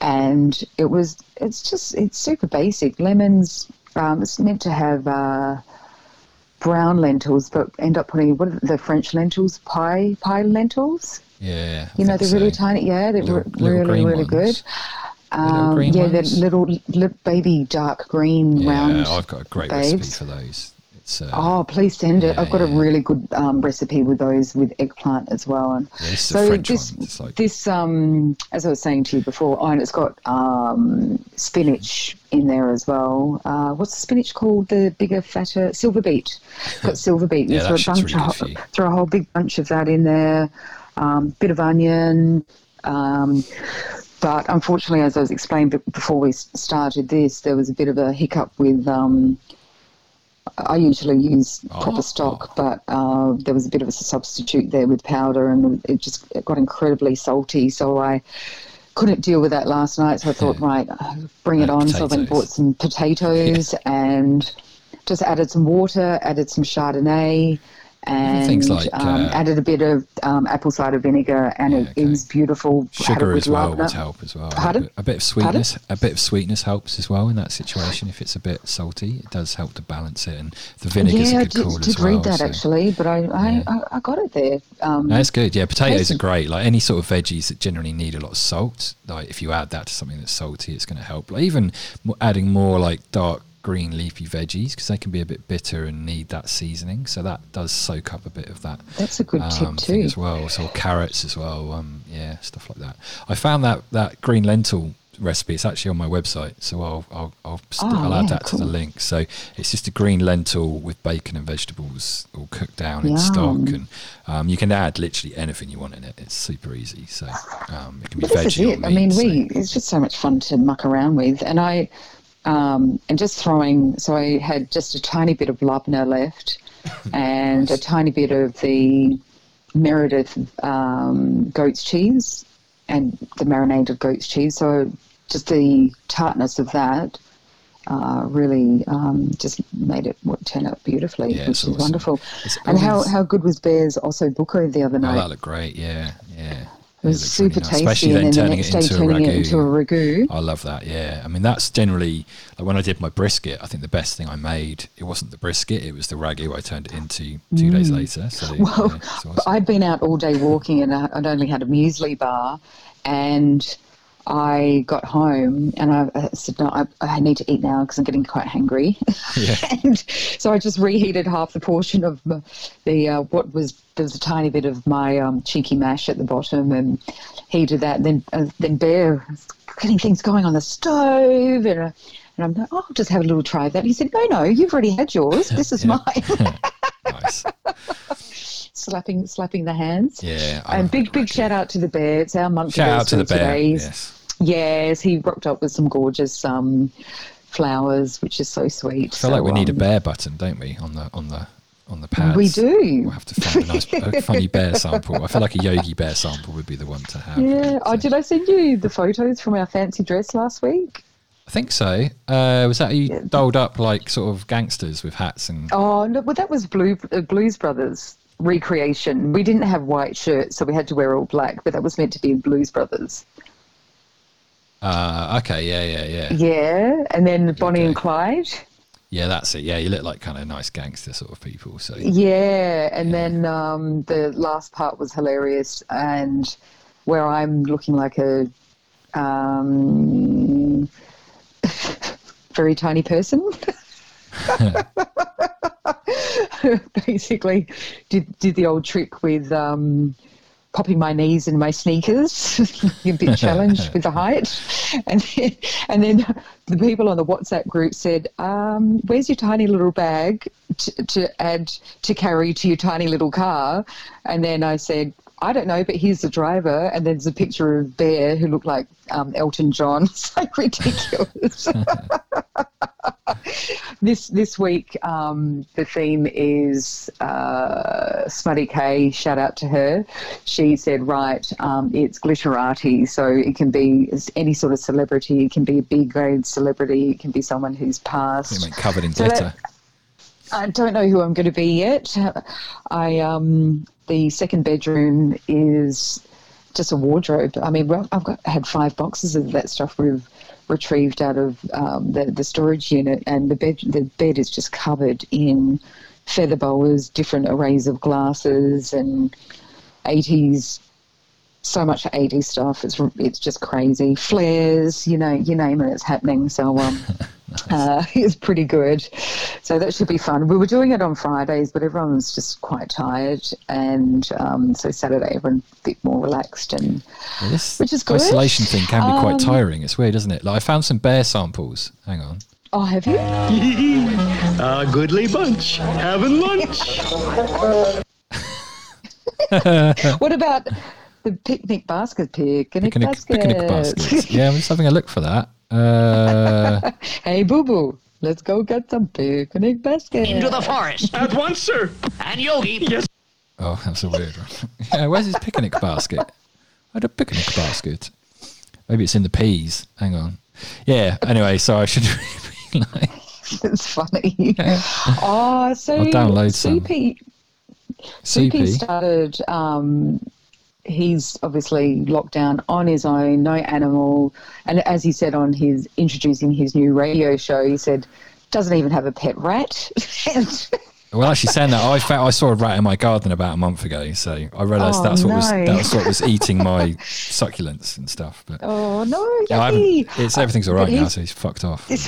and it was it's just it's super basic. Lemons. Um, it's meant to have. Uh, brown lentils, but end up putting what are the French lentils, pie pie lentils. Yeah, I You know, they're really tiny. Yeah, they're Little- re- little really, really good. ones. little Um, yeah, ones? the little, little baby dark green Yeah, round. I've got a great recipe for those. It's uh, Oh, please send it. I've got a really good um, recipe with those with eggplant as well. And yeah, so this, like this, um, as I was saying to you before, oh, and it's got um, spinach in there as well. Uh, what's the spinach called? The bigger, fatter silver beet. Got <laughs> silver beet. Yeah, You throw, a bunch really of, good for you. throw a whole big bunch of that in there. Um, bit of onion. Um, but unfortunately, as I was explaining before we started this, there was a bit of a hiccup with. Um, I usually use Oh. proper stock, but uh, there was a bit of a substitute there with powder, and it just it got incredibly salty. So I couldn't deal with that last night. So I thought, right, uh, bring it Uh, on. So I went and bought some potatoes and just added some water, added some Chardonnay, and things like, um, uh, added a bit of um, apple cider vinegar, and Yeah, it, okay. beautiful. Sugar as well love- would help as well. Pardon? A bit of sweetness, a bit of sweetness helps as well in that situation. If it's a bit salty, it does help to balance it, and the vinegar's yeah, a I good did, call did as well. read that so- actually, but I, I, Yeah. I, I got it there. Um, No, it's good. Yeah, potatoes are great. Like any sort of veggies that generally need a lot of salt. Like if you add that to something that's salty, it's going to help. Like even adding more like dark green leafy veggies because they can be a bit bitter and need that seasoning. So that does soak up a bit of that That's a good tip um, thing too. as well. So carrots as well. Um, yeah, stuff like that. I found that that green lentil recipe. It's actually on my website, so I'll I'll I'll, st- Oh, I'll add yeah, that to the link. So it's just a green lentil with bacon and vegetables all cooked down in stock, and um, you can add literally anything you want in it. It's super easy. So um, it can be this is veggie it. meat. I mean, so- we it's just so much fun to muck around with, and I um, and just throwing. So I had just a tiny bit of labna left, <laughs> and a tiny bit of the Meredith um, goat's cheese, and the marinated goat's cheese. So just the tartness of that. Uh, really um, just made it turn out beautifully, Yeah, which is awesome. wonderful. It's And how, always- how good was Bear's osso buco the other Oh, night? that looked great. Yeah, yeah. It was really super nice. tasty, Especially and then then the turning next it into a turning ragu. it into a ragu. I love that. Yeah, I mean that's generally like when I did my brisket. I think the best thing I made it wasn't the brisket; it was the ragu I turned it into two days later. So Mm. <laughs> Well, yeah, awesome. I'd been out all day walking and I'd only had a muesli bar, and I got home and I, I said, "No, I, I need to eat now because I'm getting quite hungry." <laughs> Yeah. <laughs> and so I just reheated half the portion of the- uh, what was there was a tiny bit of my um, cheeky mash at the bottom and heated that. And then uh, then Bear was getting things going on the stove and. Uh, and I'm like, oh, I'll just have a little try of that. And he said, no, no, you've already had yours. This is <laughs> mine. nice. Slapping slapping the hands. Yeah. And big, big shout out to the bear. It's our month Shout out to the bear. Yes. Yes, he rocked up with some gorgeous um, flowers, which is so sweet. I feel like we need a um, bear button, don't we, on the on the on the pads? We do. We'll have to find a nice, a <laughs> funny bear sample. I feel like a Yogi Bear sample would be the one to have. Yeah. Oh, did I send you the photos from our fancy dress last week? I think so. Uh, was that you Yeah. dolled up like sort of gangsters with hats and? Oh no, well that was Blue uh, Blues Brothers recreation. We didn't have white shirts, so we had to wear all black. But that was meant to be Blues Brothers. Uh, okay, yeah, yeah, yeah. Yeah, and then Bonnie and Clyde. Yeah, that's it. Yeah, you look like kind of nice gangster sort of people. So Yeah, and then um, the last part was hilarious, and where I'm looking like a um, <laughs> very tiny person. <laughs> <laughs> Basically, did did the old trick with um, popping my knees in my sneakers, <laughs> a bit challenged with the height. And then, and then the people on the WhatsApp group said, um, "Where's your tiny little bag to, to add to carry to your tiny little car?" And then I said, I don't know, but here's the driver, and there's a picture of Bear who looked like um, Elton John. <laughs> It's like ridiculous. <laughs> this this week, um, the theme is uh, Smutty K. Shout out to her. She said, "Right, um, it's glitterati, so it can be any sort of celebrity. It can be a big grade celebrity. It can be someone who's passed, covered in so glitter." That, I don't know who I'm going to be yet. I um, the second bedroom is just a wardrobe. I mean, I've got had five boxes of that stuff we've retrieved out of um, the the storage unit, and the bed the bed is just covered in feather boas, different arrays of glasses, and 80s. So much 80s stuff. It's it's just crazy. Flares, you know, you name it, it's happening. So um, <laughs> uh, <laughs> it's pretty good. So that should be fun. We were doing it on Fridays, but everyone's just quite tired, and um, so Saturday everyone's a bit more relaxed, and well, this which is good. Isolation thing can be quite um, tiring. It's weird, isn't it? Like I found some bear samples. Hang on. Oh, have you? <laughs> A goodly bunch having lunch. <laughs> what about the picnic basket? Picnic, picnic basket. Picnic baskets. Yeah, I'm just having a look for that. Uh, <laughs> hey, Boo Boo, let's go get some picnic basket. Into the forest. At once, sir. And Yogi. Yes. Oh, that's a weird one. yeah, where's his picnic basket? I had a picnic basket. Maybe it's in the peas. Hang on. Yeah, anyway, so I should <laughs> be like. It's funny. Yeah. Oh, so I'll download CP, some. CP started um, he's obviously locked down on his own, no animal. And as he said on his introducing his new radio show, he said, doesn't even have a pet rat. <laughs> well, actually, saying that, I found, I saw a rat in my garden about a month ago, so I realised oh, that's what no. was that's what was <laughs> eating my succulents and stuff. But oh no, yeah, it's everything's all right now, so he's fucked off. <laughs>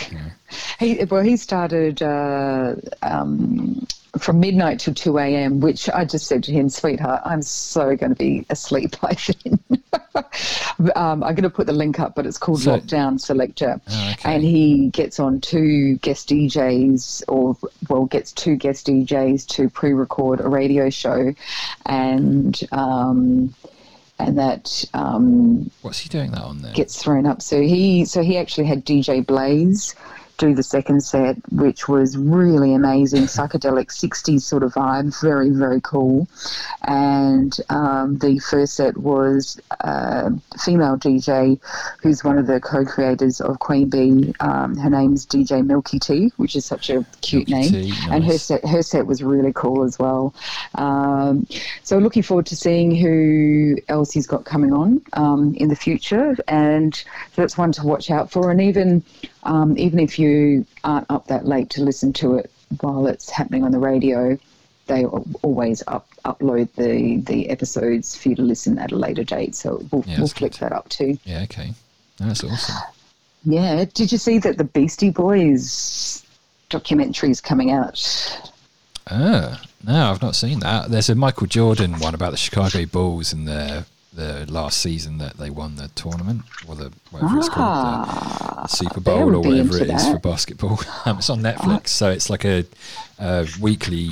He well, he started uh, um, from midnight till 2 a.m., which I just said to him, sweetheart, I'm so going to be asleep by then. <laughs> um, I'm going to put the link up, but it's called so, Lockdown Selector. Oh, okay. And he gets on two guest DJs, or, well, gets two guest DJs to pre record a radio show. And, um, and that um, what's he doing that on there gets thrown up so he so he actually had dj blaze do the second set, which was really amazing, psychedelic 60s sort of vibe, very, very cool. And um, the first set was a female DJ who's one of the co creators of Queen Bee. Um, her name's DJ Milky T, which is such a cute Milky name. Tea, nice. And her set, her set was really cool as well. Um, so looking forward to seeing who else he's got coming on um, in the future. And that's one to watch out for. And even um, even if you aren't up that late to listen to it while it's happening on the radio, they always up, upload the, the episodes for you to listen at a later date. So we'll, yeah, we'll flick that up too. Yeah, okay. That's awesome. <sighs> Yeah. Did you see that the Beastie Boys documentary is coming out? Oh, no, I've not seen that. There's a Michael Jordan one about the Chicago Bulls and their the last season that they won the tournament or the whatever ah, it's called, the, ah, Super Bowl or whatever it is that. for basketball. <laughs> Um, it's on Netflix, oh. so it's like a, a weekly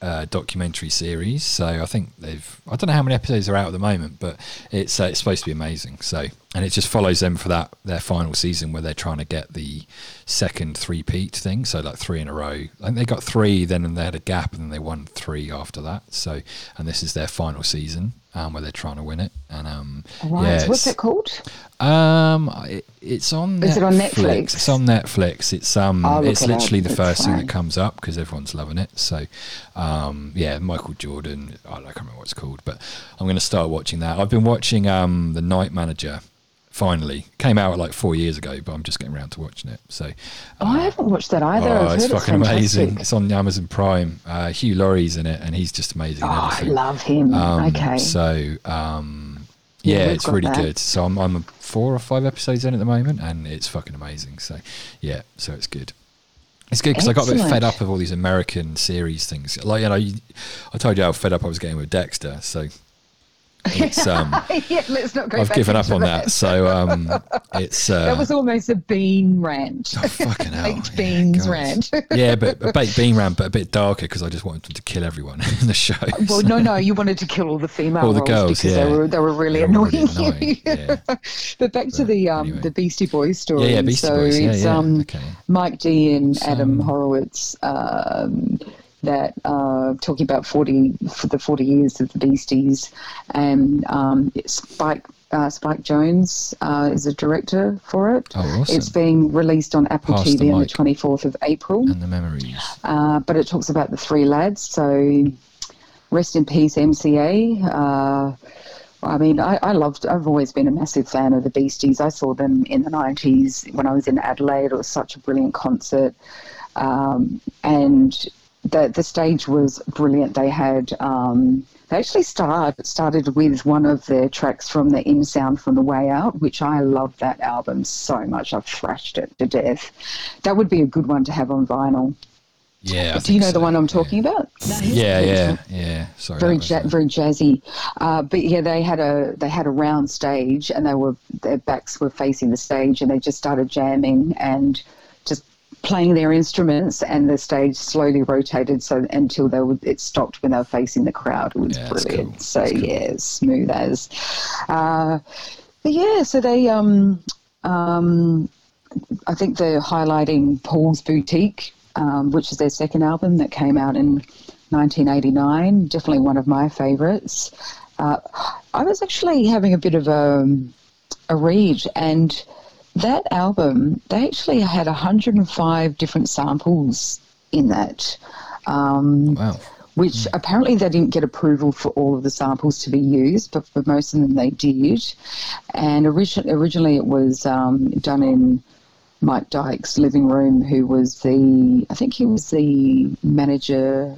uh, documentary series. So I think they've I don't know how many episodes are out at the moment, but it's uh, it's supposed to be amazing. So and it just follows them for that their final season where they're trying to get the second three peat thing. So like three in a row. Think they got three, then and they had a gap, and then they won three after that. So and this is their final season um, where they're trying to win it. And um, right. yeah, what's it called? Um, it, it's on. Is Netflix. it on Netflix? It's on Netflix. It's um, it's literally the first thing that comes up because everyone's loving it. So, um, yeah, Michael Jordan. I can't remember what it's called, but I'm going to start watching that. I've been watching um, the Night Manager finally came out like four years ago, but I'm just getting around to watching it. So, oh, I haven't watched that either. Oh, it's fucking it's amazing. It's on Amazon Prime. Uh, Hugh Laurie's in it, and he's just amazing. Oh, I love him. Um, okay. So, um, yeah, yeah it's really that. good. So I'm, I'm four or five episodes in at the moment, and it's fucking amazing. So, yeah, so it's good. It's good because I got a bit fed up of all these American series things. Like you know, I told you how fed up I was getting with Dexter. So <laughs> It's um, <laughs> yeah, let's not go. I've given up on that. So um, it's uh, <laughs> that was almost a bean rant. oh, fucking hell. Baked Yeah, beans God. rant. yeah, but a baked bean rant, but a bit darker because I just wanted them to kill everyone in the show. Well, no, no, you wanted to kill all the female All the roles girls, because yeah. they were they were really They were really annoying. annoying, yeah. but back to the um anyway. the Beastie Boys story. Yeah, Beastie so Boys, it's um okay. Mike D and Adam Horovitz um, that uh, talking about forty for the forty years of the Beasties, and um, Spike. Uh, Spike Jonze uh, is a director for it. Oh, awesome. It's being released on Apple Pass the TV on the 24th of April. and the memories. Uh, but it talks about the three lads. So rest in peace, MCA. Uh, I mean, I, I loved. I've always been a massive fan of the Beasties. I saw them in the '90s when I was in Adelaide. It was such a brilliant concert, um, and the the stage was brilliant. They had. Um, they actually started started with one of their tracks from the In Sound from the Way Out, which I love that album so much. I've thrashed it to death. That would be a good one to have on vinyl. Yeah. I Do you think know the one I'm yeah. talking about? Yeah, yeah, yeah. Sorry. Very ja- very jazzy, uh, but yeah, they had a they had a round stage, and they were their backs were facing the stage, and they just started jamming and just playing their instruments, and the stage slowly rotated so until they would it stopped when they were facing the crowd. It was Yeah, brilliant. cool. So cool. yeah, smooth as. Uh, but yeah, so they um um I think they're highlighting Paul's Boutique, um, which is their second album that came out in 1989. Definitely one of my favourites. Uh, I was actually having a bit of a, a read, and that album, they actually had 105 different samples in that. Um, Wow. which apparently they didn't get approval for all of the samples to be used, but for most of them they did. And origin- originally it was um, done in Mike Dyke's living room, who was the, I think he was the manager,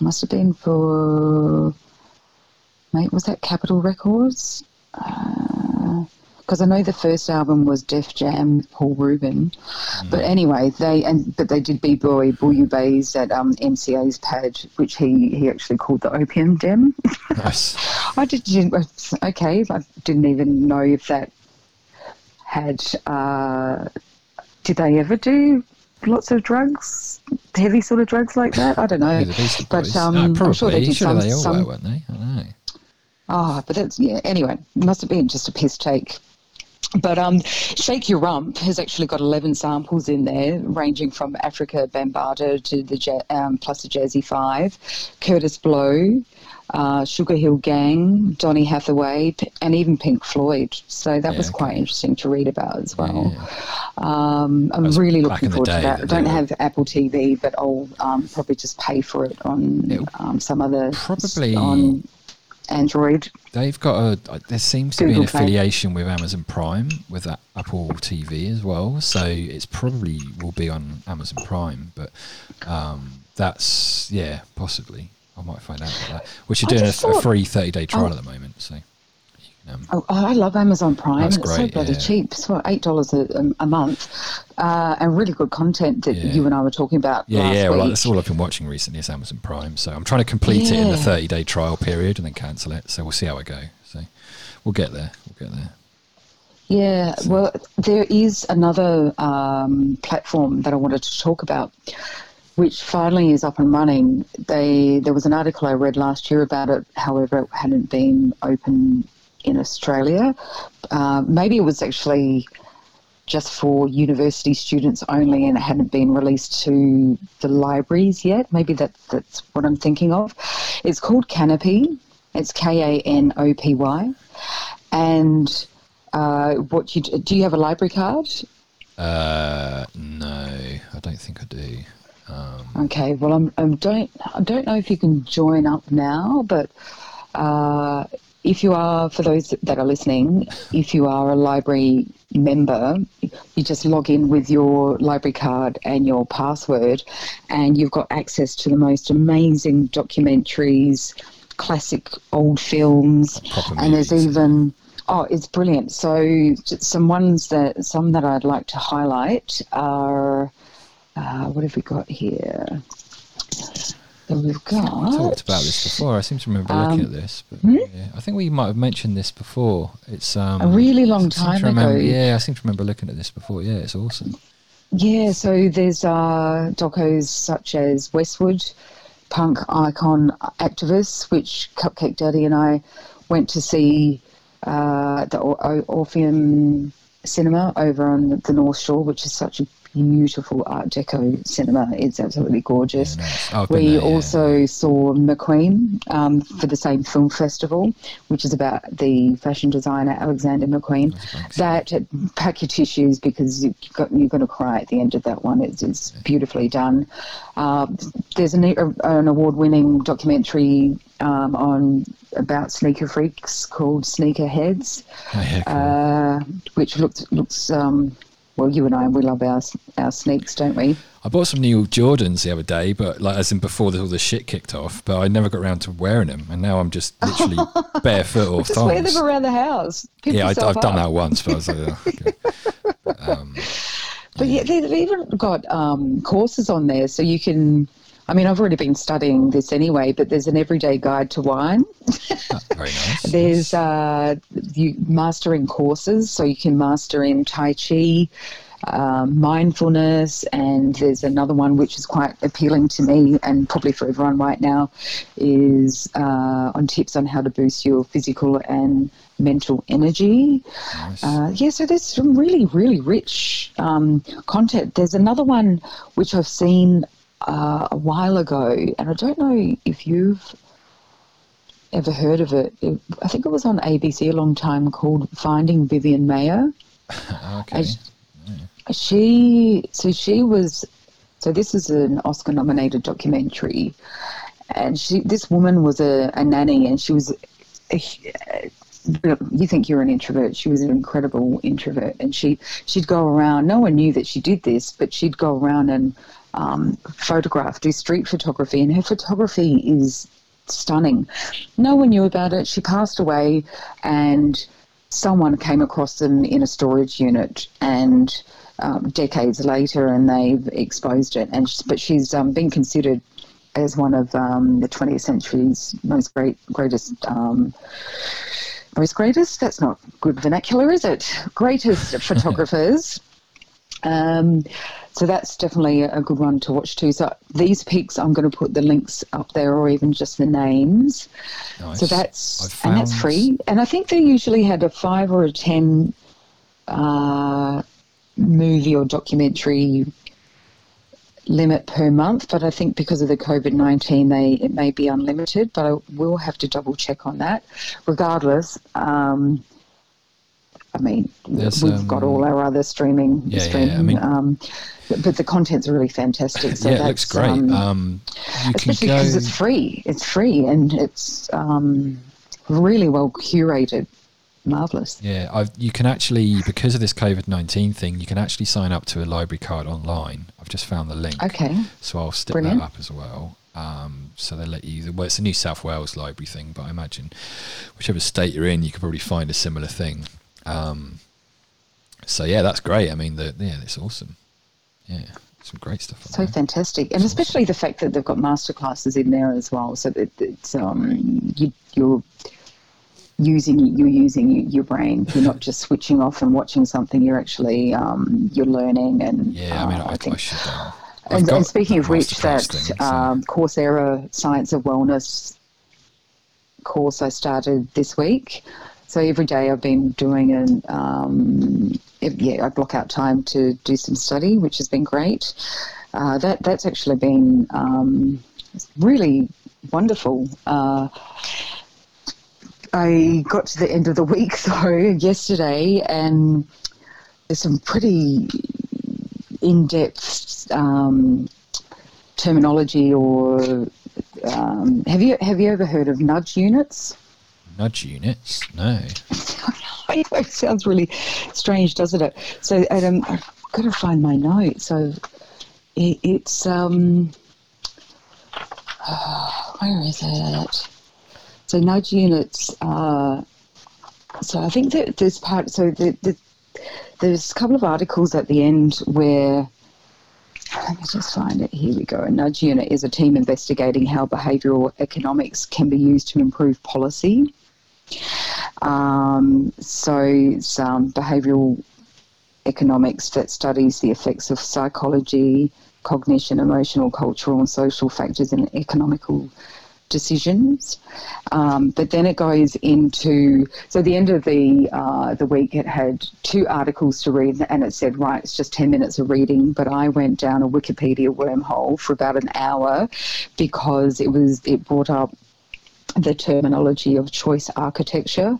must have been for, mate, was that Capitol Records? Because I know the first album was Def Jam with Paul Rubin, but anyway, they and but they did B Boy Bouillabaisse at um, MCA's pad, which he he actually called the Opium Den. <laughs> Nice. I did, didn't okay. I didn't even know if that had. Uh, did they ever do lots of drugs, heavy sort of drugs like that? I don't know. Yeah, but um, No, I'm sure they did Sure some. they all some were, weren't they? I don't know. Ah, but that's yeah. Anyway, it must have been just a piss take. But um, Shake Your Rump has actually got 11 samples in there, ranging from Afrika Bambaataa to the um, plus the Jazzy Five, Kurtis Blow, uh, Sugarhill Gang, Donny Hathaway, and even Pink Floyd. So that Yeah, was quite okay. interesting to read about as well. Yeah. Um, I'm really looking forward to that. I don't have Apple TV, but I'll um, probably just pay for it on um, some other probably- on Android. They've got a. There seems to be an Google Play. affiliation with Amazon Prime with that Apple TV as well, so it's probably will be on Amazon Prime. But um, that's yeah, possibly. I might find out about that. Which are doing a, just a free thirty day trial Oh. at the moment. So, um, Oh, I love Amazon Prime. That's it's so bloody yeah. cheap. It's what eight dollars a, a month, uh, and really good content that Yeah. you and I were talking about yeah, last yeah. week. Well, that's all I've been watching recently is Amazon Prime. So I'm trying to complete it in the thirty day trial period and then cancel it. So we'll see how I go. So we'll get there. We'll get there. Yeah, well, there is another um, platform that I wanted to talk about, which finally is up and running. They there was an article I read last year about it. However, it hadn't been open in Australia. Uh, maybe it was actually just for university students only, and it hadn't been released to the libraries yet. Maybe that that's what I'm thinking of. It's called Kanopy. It's K A N O P Y, and uh, what you do you have a library card? Uh, no, I don't think I do. Um, Okay, well I'm, I don't I don't know if you can join up now, but uh, if you are, for those that are listening, if you are a library member, you just log in with your library card and your password, and you've got access to the most amazing documentaries, classic old films, Proper and there's even oh, it's brilliant. So some ones that some that I'd like to highlight are uh, what have we got here? So we've We talked about this before. I seem to remember Um, looking at this. But hmm? yeah, I think we might have mentioned this before. It's um, A really long time remember- ago. Yeah, I seem to remember looking at this before. Yeah, it's awesome. Yeah, so there's uh, docos such as Westwood, punk icon activists, which Cupcake Daddy and I went to see uh, the Orpheum Cinema over on the North Shore, which is such a beautiful Art Deco cinema. It's absolutely gorgeous. Yeah, nice. We there, yeah. also saw McQueen um, for the same film festival, which is about the fashion designer Alexander McQueen. That pack your tissues because you you're going to cry at the end of that one. It's, it's beautifully done. Uh, there's an, an award-winning documentary um, on about sneaker freaks called Sneaker Heads Oh, yeah, cool. uh, which looks looks um, well. You and I, we love our our sneaks, don't we? I bought some new Jordans the other day, but like as in before the, all the shit kicked off. But I never got around to wearing them, and now I'm just <laughs> literally barefoot all Just wear them around the house. Pimp Yeah, I, I've done that once, but I was like, oh, <laughs> okay. um, But yeah, they've even got um, courses on there, so you can. I mean, I've already been studying this anyway, but there's an everyday guide to wine. ah, very <laughs> nice. There's uh, you mastering courses, so you can master in Tai Chi, um, mindfulness, and there's another one which is quite appealing to me and probably for everyone right now, is uh, on tips on how to boost your physical and mental energy. Nice. Uh, yeah, so there's some really, really rich um, content. There's another one which I've seen uh, a while ago, and I don't know if you've ever heard of it. it. I think it was on ABC a long time called Finding Vivian Maier. <laughs> okay. She, so she was, so this is an Oscar nominated documentary, and she, this woman was a, a nanny, and she was, a, you think you're an introvert. She was an incredible introvert, and she she'd go around. No one knew that she did this, but she'd go around and um, photograph, do street photography, and her photography is stunning. No one knew about it. She passed away, and someone came across them in a storage unit, and um, decades later, and they've exposed it. And but she's um, been considered as one of um, the 20th century's most great greatest um, most greatest that's not good vernacular is it greatest <laughs> photographers um, so that's definitely a good one to watch too so these peaks, i'm going to put the links up there or even just the names nice. so that's and that's free and i think they usually had a five or a ten uh, movie or documentary limit per month, but I think because of the COVID nineteen, they it may be unlimited. But I will have to double check on that. Regardless, um, I mean, There's, we've got um, all our other streaming, Yeah, yeah, streaming. I mean- um, but, but the content's really fantastic. So yeah, it looks great. Um, Um, especially go. because it's free. It's free and it's um, really well curated. Marvelous. Yeah, I've, you can actually because of this COVID nineteen thing, you can actually sign up to a library card online. I've just found the link. Okay. So I'll stick Brilliant. that up as well. Um, so they let you. Well, it's a New South Wales library thing, but I imagine whichever state you're in, you could probably find a similar thing. Um, so yeah, that's great. I mean, the, yeah, it's awesome. Yeah, some great stuff. So there. fantastic, and especially the fact that they've got masterclasses in there as well. So that it's um, you, you're using you're using your brain. You're not just switching off and watching something. You're actually um, you're learning. And Yeah, I mean, uh, I, I, think. should. Um, I've and, and speaking of which, that thing, so- um, Coursera Science of Wellness course I started this week. So every day I've been doing an um, yeah I block out time to do some study, which has been great. Uh, that that's actually been um, really wonderful. Uh, I got to the end of the week <laughs> though yesterday, and there's some pretty in-depth um, terminology. Or um, have you have you ever heard of nudge units? Nudge units. No. <laughs> it sounds really strange, doesn't it? So Adam, I've got to find my note. So it, it's um, <sighs> where is it? So nudge units are. So I think that there's part. So the, the, there's a couple of articles at the end where let me just find it. Here we go. A nudge unit is a team investigating how behavioural economics can be used to improve policy. Um, so it's um, behavioural economics that studies the effects of psychology, cognition, emotional, cultural, and social factors in economical decisions. Um, but then it goes into so the end of the uh, the week it had two articles to read and it said right it's just 10 minutes of reading but I went down a Wikipedia wormhole for about an hour because it was it brought up the terminology of choice architecture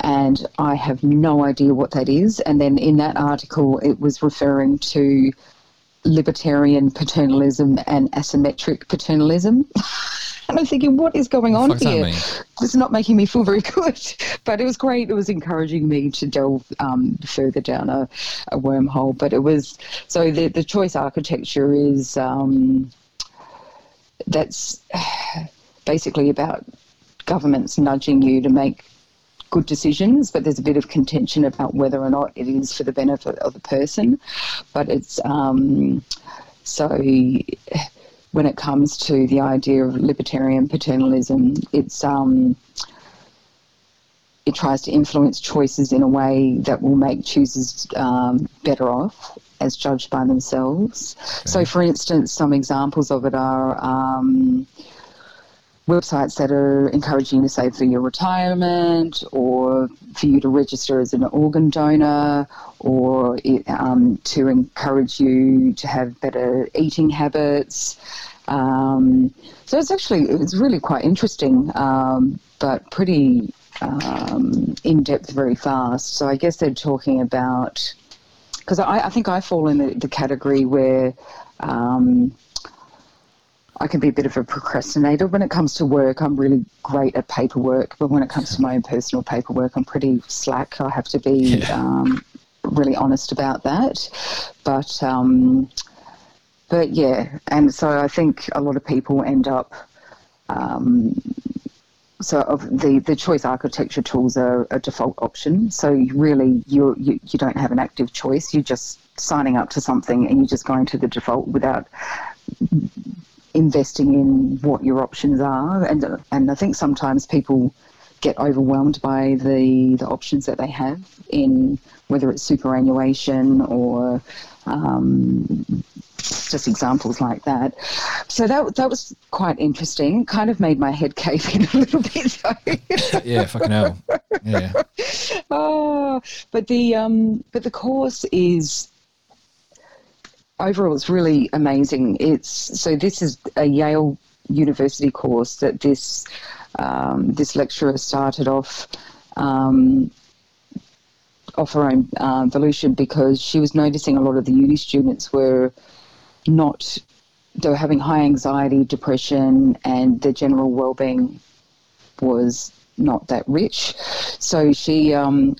and I have no idea what that is and then in that article it was referring to libertarian paternalism and asymmetric paternalism <laughs> And I'm thinking, what is going on here? It's not making me feel very <laughs> good. But it was great. It was encouraging me to delve um, further down a, a, wormhole. But it was so the, the choice architecture is um, that's <sighs> basically about governments nudging you to make good decisions, but there's a bit of contention about whether or not it is for the benefit of the person. But it's um, so when it comes to the idea of libertarian paternalism. It's um, it tries to influence choices in a way that will make choosers um, better off as judged by themselves. Okay. So, for instance, some examples of it are um, websites that are encouraging to save for your retirement or for you to register as an organ donor or um, to encourage you to have better eating habits. Um, so it's actually it's really quite interesting, um, but pretty um, in depth very fast. So I guess they're talking about because I, I, think I fall in the, the category where um, I can be a bit of a procrastinator. When it comes to work, I'm really great at paperwork, but when it comes to my own personal paperwork, I'm pretty slack. I have to be yeah. um, really honest about that. But um, but yeah, and so I think a lot of people end up. Um, so the, the choice architecture tools are a default option. So really, you you you don't have an active choice. You're just signing up to something, and you're just going to the default without investing in what your options are. And and I think sometimes people get overwhelmed by the the options that they have in whether it's superannuation or um, just examples like that. So that that was quite interesting. Kind of made my head <laughs> cave in a little bit. Though. yeah, fucking hell. Yeah. Oh, <laughs> but the um, but the course is overall it's really amazing. It's so this is a Yale University course that this um, this lecturer started off. Um, off her own uh, volition because she was noticing a lot of the uni students were not they were having high anxiety, depression, and their general well-being was not that rich. So she um,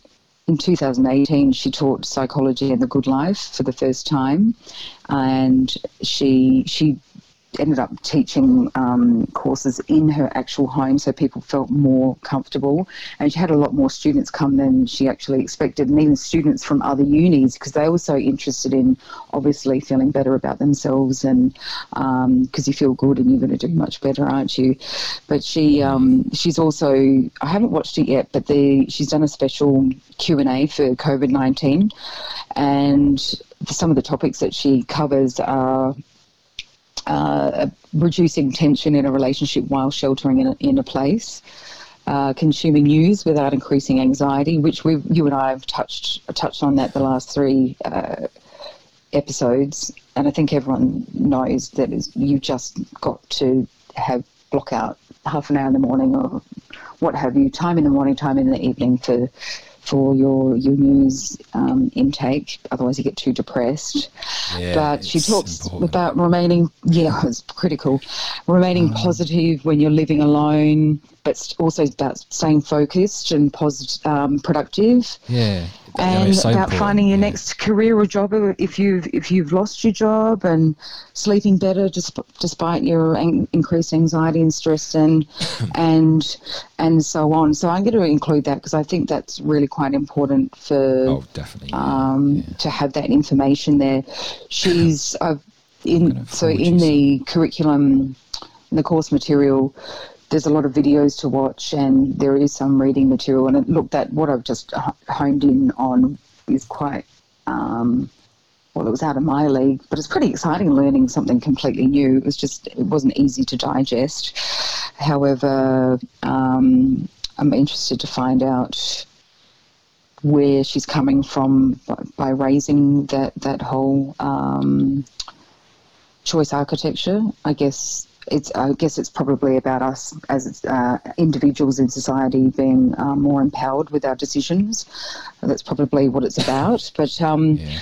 in 2018, she taught psychology and the good life for the first time, and she she ended up teaching um, courses in her actual home so people felt more comfortable. And she had a lot more students come than she actually expected, and even students from other unis because they were so interested in obviously feeling better about themselves. And because um, you feel good and you're going to do much better, aren't you? But she um, she's also I haven't watched it yet, but the she's done a special Q and A for COVID nineteen, and some of the topics that she covers are uh, reducing tension in a relationship while sheltering in a, in a place, uh, consuming news without increasing anxiety, which we you and I have touched touched on that the last three uh, episodes, and I think everyone knows that is you just got to have block out half an hour in the morning or what have you, time in the morning, time in the evening for for your your news um, intake. Otherwise, you get too depressed. Yeah, but she talks important. about remaining. Yeah, <laughs> it's critical. Remaining mm. positive when you're living alone, but also about staying focused and positive, um, productive. Yeah and so about finding your yeah. next career or job if you've if you've lost your job and sleeping better just despite your an- increased anxiety and stress and <laughs> and and so on. So I'm going to include that because I think that's really quite important for oh definitely um, yeah. to have that information there. She's <laughs> I've in so in the curriculum, in the course material, there's a lot of videos to watch, and there is some reading material. And it looked at what I've just honed in on is quite. Um, well, it was out of my league, but it's pretty exciting learning something completely new. It was just, it wasn't easy to digest. However, um, I'm interested to find out where she's coming from by, raising that that whole um, choice architecture. I guess it's I guess it's probably about us as uh, individuals in society being uh, more empowered with our decisions. That's probably what it's about. <laughs> But um, yeah.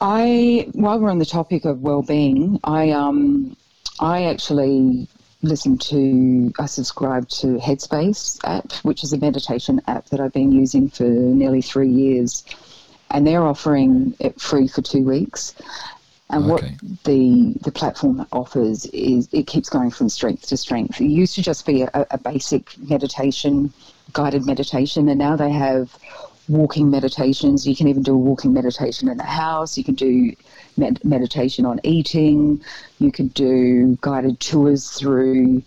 I, while we're on the topic of well-being, I um, I actually listen to, I subscribe to Headspace app, which is a meditation app that I've been using for nearly three years. And they're offering it free for two weeks. And okay. what the the platform offers is it keeps going from strength to strength. It used to just be a, a basic meditation, guided meditation, and now they have walking meditations. You can even do a walking meditation in the house. You can do med- meditation on eating. You can do guided tours through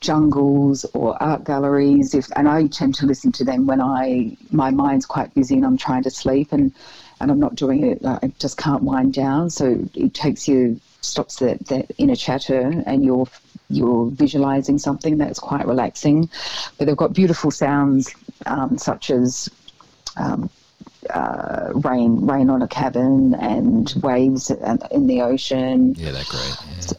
jungles or art galleries. If and I tend to listen to them when I my mind's quite busy and I'm trying to sleep and and I'm not doing it. I just can't wind down. So it takes you stops that that inner chatter and you're you're visualizing something that's quite relaxing. But they've got beautiful sounds um, such as um, uh, rain rain on a cabin and waves in the ocean. Yeah, they're great. Yeah. So,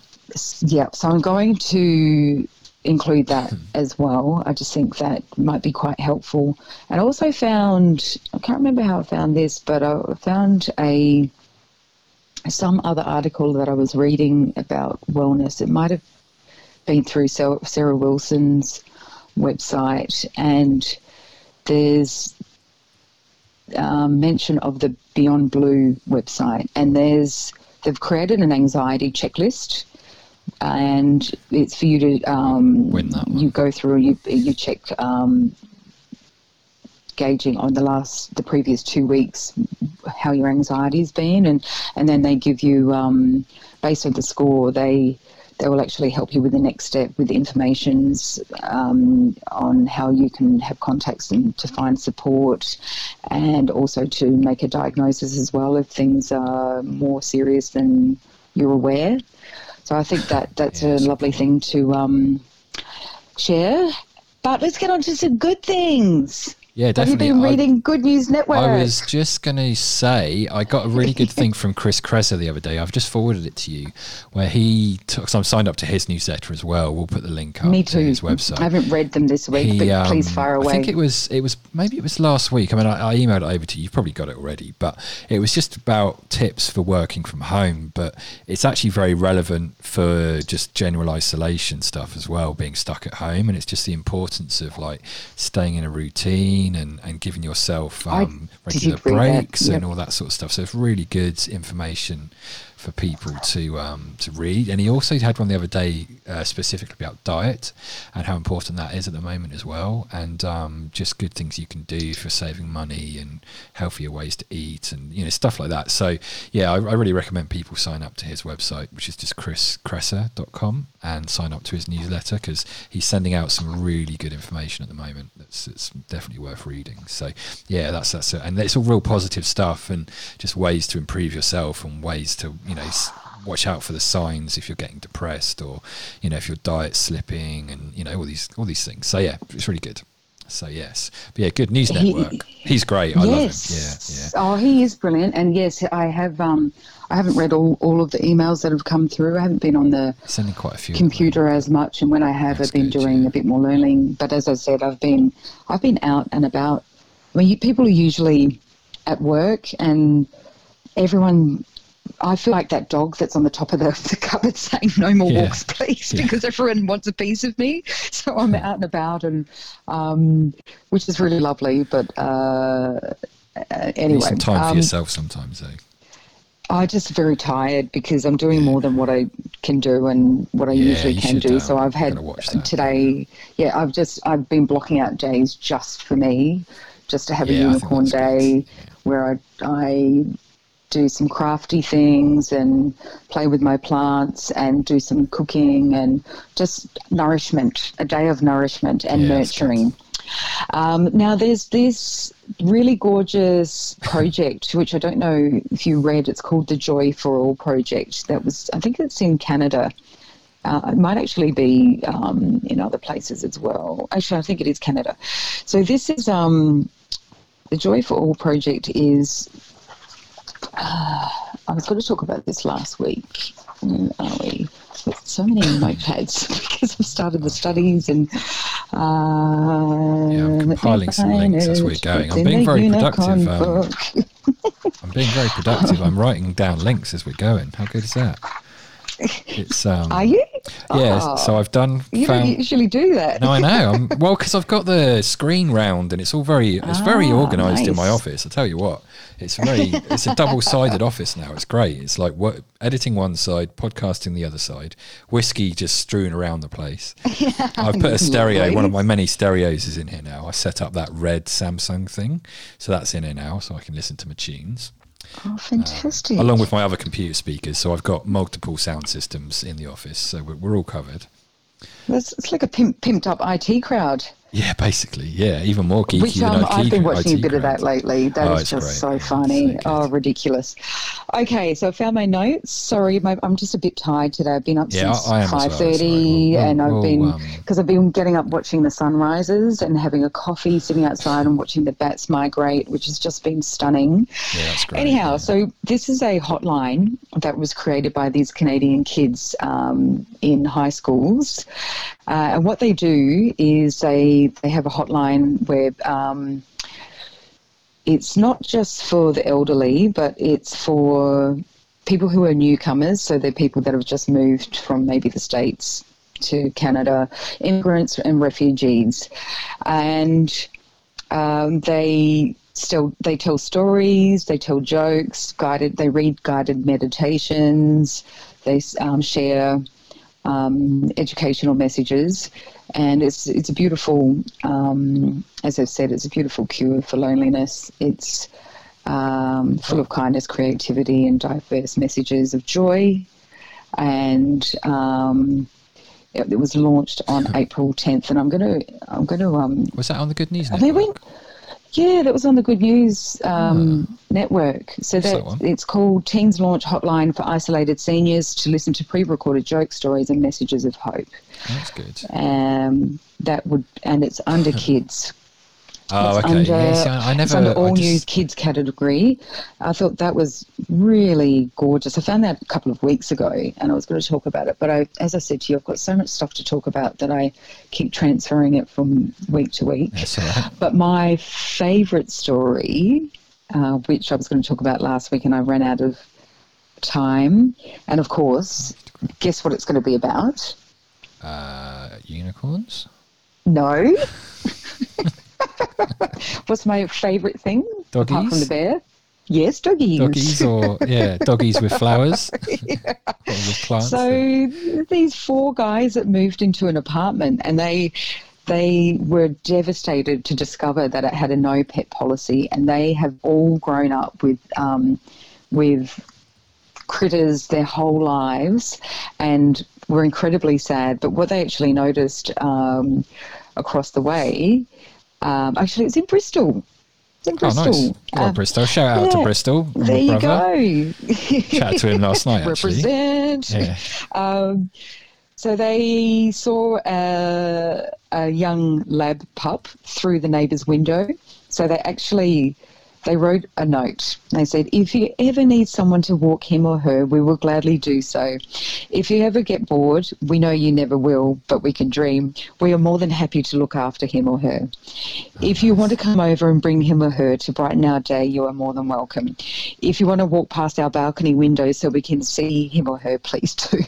yeah, so I'm going to include that hmm. as well. I just think that might be quite helpful. And I also found I can't remember how I found this, but I found a some other article that I was reading about wellness. It might have been through Sarah Wilson's website, and there's um, mention of the Beyond Blue website, and there's they've created an anxiety checklist, and it's for you to um, you go through you you check um, gauging on the last the previous two weeks how your anxiety's been, and and then they give you um, based on the score they they will actually help you with the next step with informations um, on how you can have contacts and to find support and also to make a diagnosis as well if things are more serious than you're aware. So I think that that's a lovely thing to um, share. But let's get on to some good things. Yeah, definitely. Have you been reading I, Good News Network? I was just going to say, I got a really good thing from Chris Kresser the other day. I've just forwarded it to you, where he took, so I'm signed up to his newsletter as well. We'll put the link up Me too. to his website. I haven't read them this week, he, but um, please fire away. I think it was, it was, maybe it was last week. I mean, I, I emailed it over to you. You've probably got it already, but it was just about tips for working from home. But it's actually very relevant for just general isolation stuff as well, being stuck at home. And it's just the importance of like staying in a routine routine and, and giving yourself um, regular breaks yep. and all that sort of stuff. So it's really good information for people to um, to read. And he also had one the other day uh, specifically about diet and how important that is at the moment as well, and um, just good things you can do for saving money and healthier ways to eat and you know stuff like that. So yeah, I, I really recommend people sign up to his website, which is just chriskresser.com, and sign up to his newsletter because he's sending out some really good information at the moment. That's it's definitely worth reading. So yeah, that's that's it. and it's all real positive stuff and just ways to improve yourself and ways to you know watch out for the signs if you're getting depressed or you know if your diet's slipping and you know all these all these things so yeah it's really good so yes but yeah good news network he, he's great i yes. love him yeah yeah oh he is brilliant and yes i have um I haven't read all, all of the emails that have come through. I haven't been on the sending quite a few computer as much, and when I have, That's I've been good, doing yeah. a bit more learning. But as I said, I've been I've been out and about. I mean, you, people are usually at work, and everyone I feel like that dog that's on the top of the, the cupboard saying no more yeah. walks, please, yeah. because everyone wants a piece of me. So I'm out and about, and um, which is really lovely. But uh, anyway, some time um, for yourself sometimes, though. I'm just very tired because I'm doing yeah. more than what I can do and what I usually can do. so I've had today. Yeah, I've just I've been blocking out days just for me, just to have a unicorn day where I I do some crafty things and play with my plants and do some cooking and just nourishment, a day of nourishment and that's nurturing. Um, now, there's this really gorgeous project, which I don't know if you read. It's called the Joy for All Project. That was, I think it's in Canada. Uh, it might actually be um, in other places as well. Actually, I think it is Canada. So this is um, the Joy for All project. Is uh, I was going to talk about this last week. Are we? With so many notepads <laughs> because I've started the studies and uh, Yeah, I'm compiling some links as we're going. I'm being very productive, um, <laughs> I'm being very productive. I'm writing down links as we're going. How good is that? It's <laughs> um. Are you? Yeah. Oh, So I've done. you found, don't usually do that. No, I know. I'm, <laughs> well, because I've got the screen round and it's all very, it's very Ah, organised in my office. I tell you what, it's very, it's a double-sided <laughs> office now. It's great. It's like what, editing one side, podcasting the other side, whiskey just strewn around the place. I've put a stereo. Lovely. One of my many stereos is in here now. I set up that red Samsung thing, so that's in here now, so I can listen to my tunes Oh, fantastic! along with my other computer speakers. So I've got multiple sound systems in the office, so we're, we're all covered. it's, it's like a pimp, pimped up IT crowd. Yeah, basically, yeah, even more geeky Which um, I've been watching IT a bit of that lately. That Oh, is just great. so funny. oh, ridiculous. Okay, so I found my notes. Sorry, my, I'm just a bit tired today. I've been up Yeah, since I- I am as well, five thirty, We'll- and I've we'll, been um, because I've been getting up watching the sunrises and having a coffee, sitting outside and watching the bats migrate, which has just been stunning. Yeah, that's great. Anyhow, yeah. so this is a hotline that was created by these Canadian kids um, in high schools. Uh, and what they do is they, they have a hotline where um, it's not just for the elderly, but it's for people who are newcomers. So they're people that have just moved from maybe the States to Canada, immigrants and refugees. And um, they still they tell stories, they tell jokes, guided. They read guided meditations. They um, share um, educational messages, and it's it's a beautiful. Um, as I've said, it's a beautiful cure for loneliness. It's um, full of kindness, creativity, and diverse messages of joy. And um, it, it was launched on April 10th, and I'm gonna I'm gonna um, was that on the Good News I Network? mean, we, yeah, that was on the Good News um, network. So that, that it's called Teens Launch Hotline for Isolated Seniors to listen to pre-recorded joke stories and messages of hope. That's good. Um, that would, and it's under <laughs> kids. Oh, It's okay. Under, yeah, see, I, never. it's under all just- news kids category. I thought that was really gorgeous. I found that a couple of weeks ago, and I was going to talk about it. But I, as I said to you, I've got so much stuff to talk about that I keep transferring it from week to week. That's all right. But my favourite story, uh, which I was going to talk about last week, and I ran out of time, and of course, guess what it's going to be about? Uh, unicorns. No. <laughs> <laughs> What's my favourite thing apart from the bear? Yes, doggies. Doggies or yeah, <laughs> doggies with flowers. <laughs> Or with plants. So these four guys that moved into an apartment and they they were devastated to discover that it had a no pet policy and they have all grown up with um, with critters their whole lives and were incredibly sad. But what they actually noticed um, across the way, um, actually, it's in Bristol. It's in oh, Bristol. nice. Go on, Uh, Bristol. Shout out to Bristol. There you brother. go. Chatted to him last <laughs> night, actually. Represent. Yeah. Um, so they saw a, a young lab pup through the neighbour's window. So they actually they wrote a note. They said, "If you ever need someone to walk him or her, we will gladly do so. If you ever get bored, we know you never will, but we can dream. We are more than happy to look after him or her. If you want to come over and bring him or her to brighten our day, you are more than welcome. If you want to walk past our balcony window so we can see him or her, please do.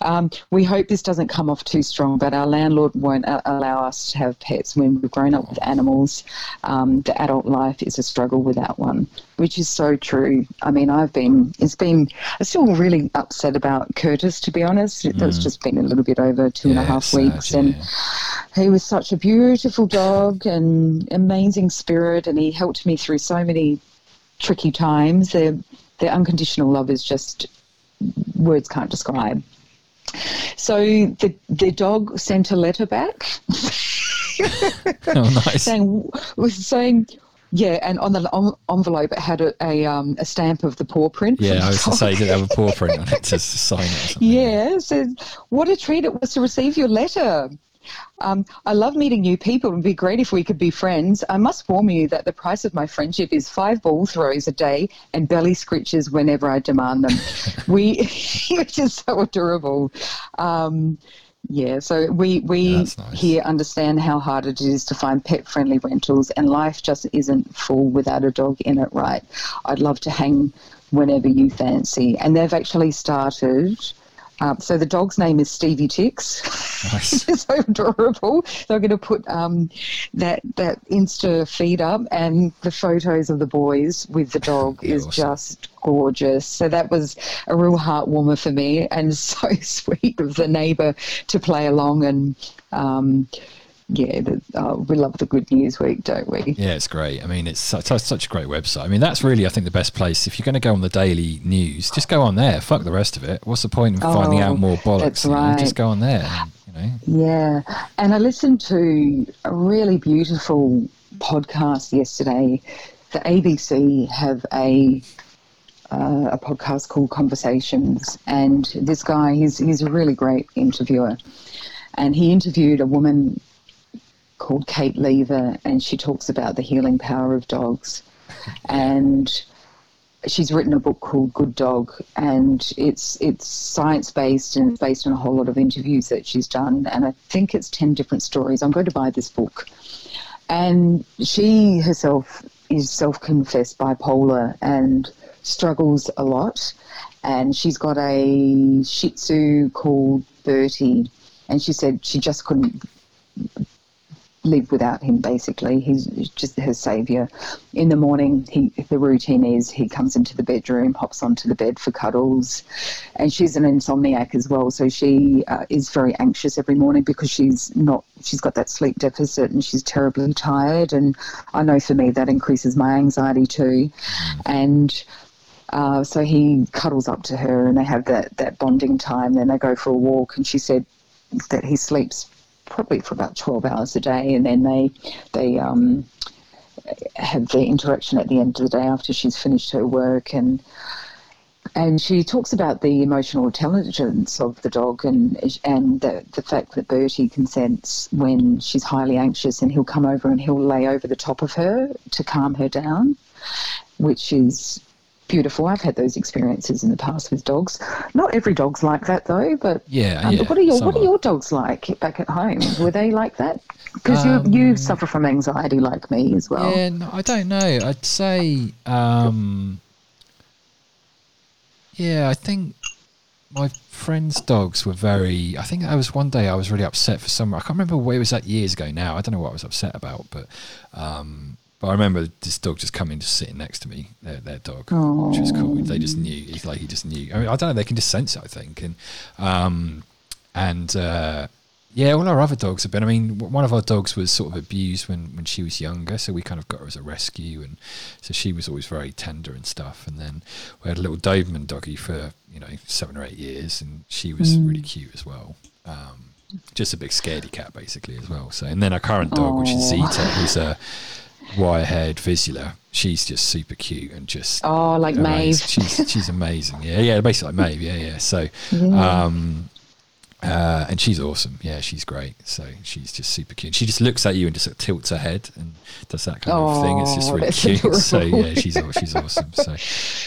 <laughs> um, we hope this doesn't come off too strong, but our landlord won't allow us to have pets when we've grown up with animals. Um, the adult life is a struggle without one, which is so true. I mean, I've been, it's been, I'm still really upset about Curtis, to be honest. It's mm. just been a little bit over two and a half weeks. And yeah. he was such a beautiful dog and amazing spirit, and he helped me through so many tricky times. There, their unconditional love is just words can't describe. So the the dog sent a letter back. <laughs> oh, <laughs> nice. saying was saying yeah, and on the envelope it had a a, um, a stamp of the paw print. Yeah, I was to dog. say, did it have a paw print on it to <laughs> sign it? Yeah, says, what a treat it was to receive your letter. Um, I love meeting new people. It would be great if we could be friends. I must warn you that the price of my friendship is five ball throws a day and belly scritches whenever I demand them. <laughs> we, <laughs> which is so adorable. Um, yeah, so we, we That's nice. here understand how hard it is to find pet friendly rentals, and life just isn't full without a dog in it, right? I'd love to hang whenever you fancy. And they've actually started. Um, so the dog's name is Stevie Ticks. Nice. is <laughs> so adorable. They're going to put um, that that Insta feed up, and the photos of the boys with the <laughs> dog Yeah, is awesome. just gorgeous. So that was a real heartwarmer for me, and <laughs> so sweet of the neighbour to play along and. Um, yeah, the, uh, we love the Good News Week, don't we? Yeah, it's great. I mean, it's such, such a great website. I mean, that's really, I think, the best place. If you're going to go on the daily news, just go on there. Fuck the rest of it. What's the point in finding Oh, out more bollocks? that's right. Just go on there. And, you know, Yeah, and I listened to a really beautiful podcast yesterday. The ABC have a uh, a podcast called Conversations, and this guy he's he's a really great interviewer, and he interviewed a woman called Kate Leaver, and she talks about the healing power of dogs, and she's written a book called Good Dog, and it's it's science based and it's based on a whole lot of interviews that she's done, and I think it's ten different stories. I'm going to buy this book, and she herself is self confessed bipolar and struggles a lot, and she's got a Shih Tzu called Bertie, and she said she just couldn't live without him basically. He's just her savior in the morning he the routine is he comes into the bedroom hops onto the bed for cuddles. And she's an insomniac as well so she uh, is very anxious every morning because she's not she's got that sleep deficit and she's terribly tired. And i know for me that increases my anxiety too. And uh, so he cuddles up to her and they have that, that bonding time. Then they go for a walk and she said that he sleeps probably for about 12 hours a day and then they they um, have the interaction at the end of the day after she's finished her work and and she talks about the emotional intelligence of the dog and and the, the fact that Bertie can sense when she's highly anxious and he'll come over and he'll lay over the top of her to calm her down which is beautiful. I've had those experiences in the past with dogs. Not every dog's like that though, but Yeah, um, yeah, What are your some What are your dogs like back at home? Were they like that? Because you Um, you suffer from anxiety like me as well. Yeah, no, I don't know. I'd say, um, yeah, I think my friends' dogs were very. I think that was one day I was really upset for some. I can't remember where it was that years ago now. I don't know what I was upset about, but um, but I remember this dog just coming, just sitting next to me. Their their dog, which was cool. They just knew. He's like he just knew. I mean, I don't know. They can just sense it. I think, and um, and uh, yeah, all our other dogs have been. I mean, one of our dogs was sort of abused when, when she was younger, so we kind of got her as a rescue, and so she was always very tender and stuff. And then we had a little Doberman doggy for you know seven or eight years, and she was really cute as well. Um, just a big scaredy cat, basically, as well. So, and then our current dog, which is. Zeta, who's a wire-haired Vizsla. She's just super cute and just Oh, like Maeve. amazing. She's she's amazing. Yeah, yeah, basically like Maeve. Yeah, yeah. So, Yeah. um, uh, and she's awesome. Yeah, she's great. So she's just super cute. She just looks at you and just sort of tilts her head and does that kind of thing. It's just Oh, really cute. <laughs> So yeah, she's she's awesome. So,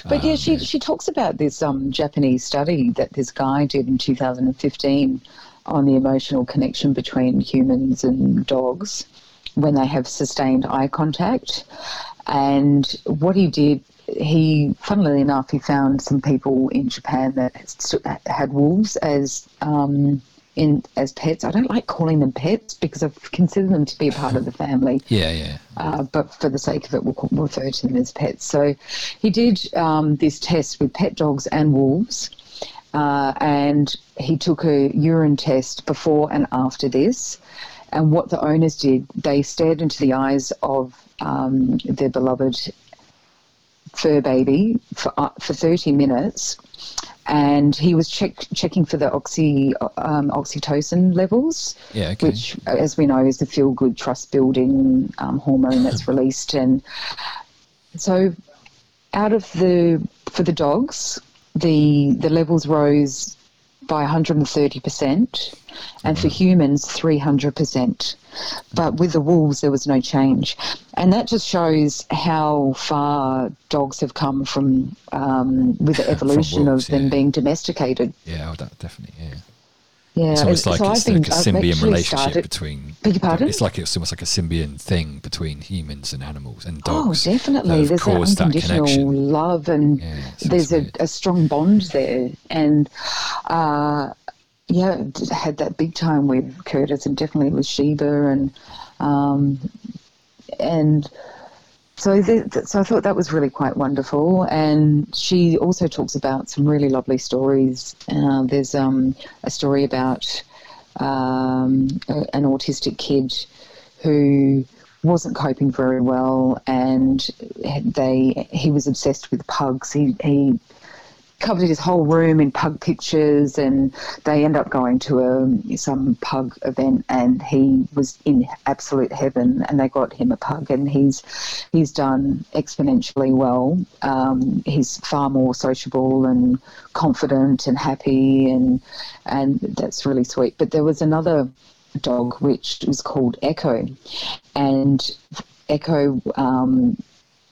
<laughs> But yeah, um, she she talks about this um, Japanese study that this guy did in 2015 on the emotional connection between humans and dogs when they have sustained eye contact. And what he did, he, funnily enough, he found some people in Japan that had wolves as um, in as pets. I don't like calling them pets because I consider them to be a part of the <laughs> family yeah, yeah. uh, but for the sake of it, we'll call- refer to them as pets. So he did um, this test with pet dogs and wolves, uh, and he took a urine test before and after this. And what the owners did, they stared into the eyes of um, their beloved fur baby for uh, for 30 minutes, and he was check, checking for the oxy um, oxytocin levels, Yeah, okay. which, as we know, is the feel good trust building um, hormone that's <laughs> released, and so out of the for the dogs, the the levels rose by 130%, and for humans, 300%. But with the wolves, there was no change. And that just shows how far dogs have come from, um, with the <laughs> evolution wolves, of them yeah. being domesticated. Yeah, oh, that definitely. Yeah, Yeah, it's almost like so it's like a I've symbiont relationship started- between. Beg your pardon? It's like it's almost like a symbiont thing between humans and animals and dogs. Oh, dogs. definitely. that have There's that that unconditional connection. love, and Yeah, there's a, a strong bond there. And uh, yeah, had that big time with Curtis, and definitely with Sheba, and um, and so so I thought that was really quite wonderful. And she also talks about some really lovely stories. Uh, there's um, a story about um, a, an autistic kid who wasn't coping very well, and they he was obsessed with pugs. He he covered his whole room in pug pictures, and they end up going to a some pug event, and he was in absolute heaven, and they got him a pug, and he's he's done exponentially well. Um, he's far more sociable and confident and happy, and and that's really sweet. But there was another dog which was called Echo, and Echo um,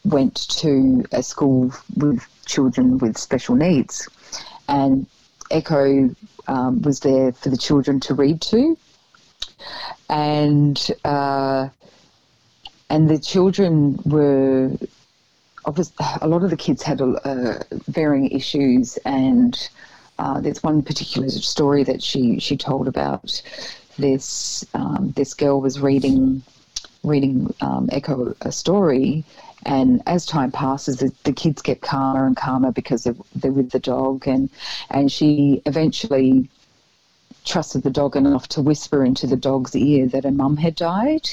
went to a school with children with special needs, and Echo um, was there for the children to read to, and uh, and the children were. Obviously, a lot of the kids had uh, varying issues, and uh, there's one particular story that she, she told about this um, this girl was reading reading um, Echo a story, and as time passes, the, the kids get calmer and calmer because they're, they're with the dog, and and she eventually trusted the dog enough to whisper into the dog's ear that her mum had died,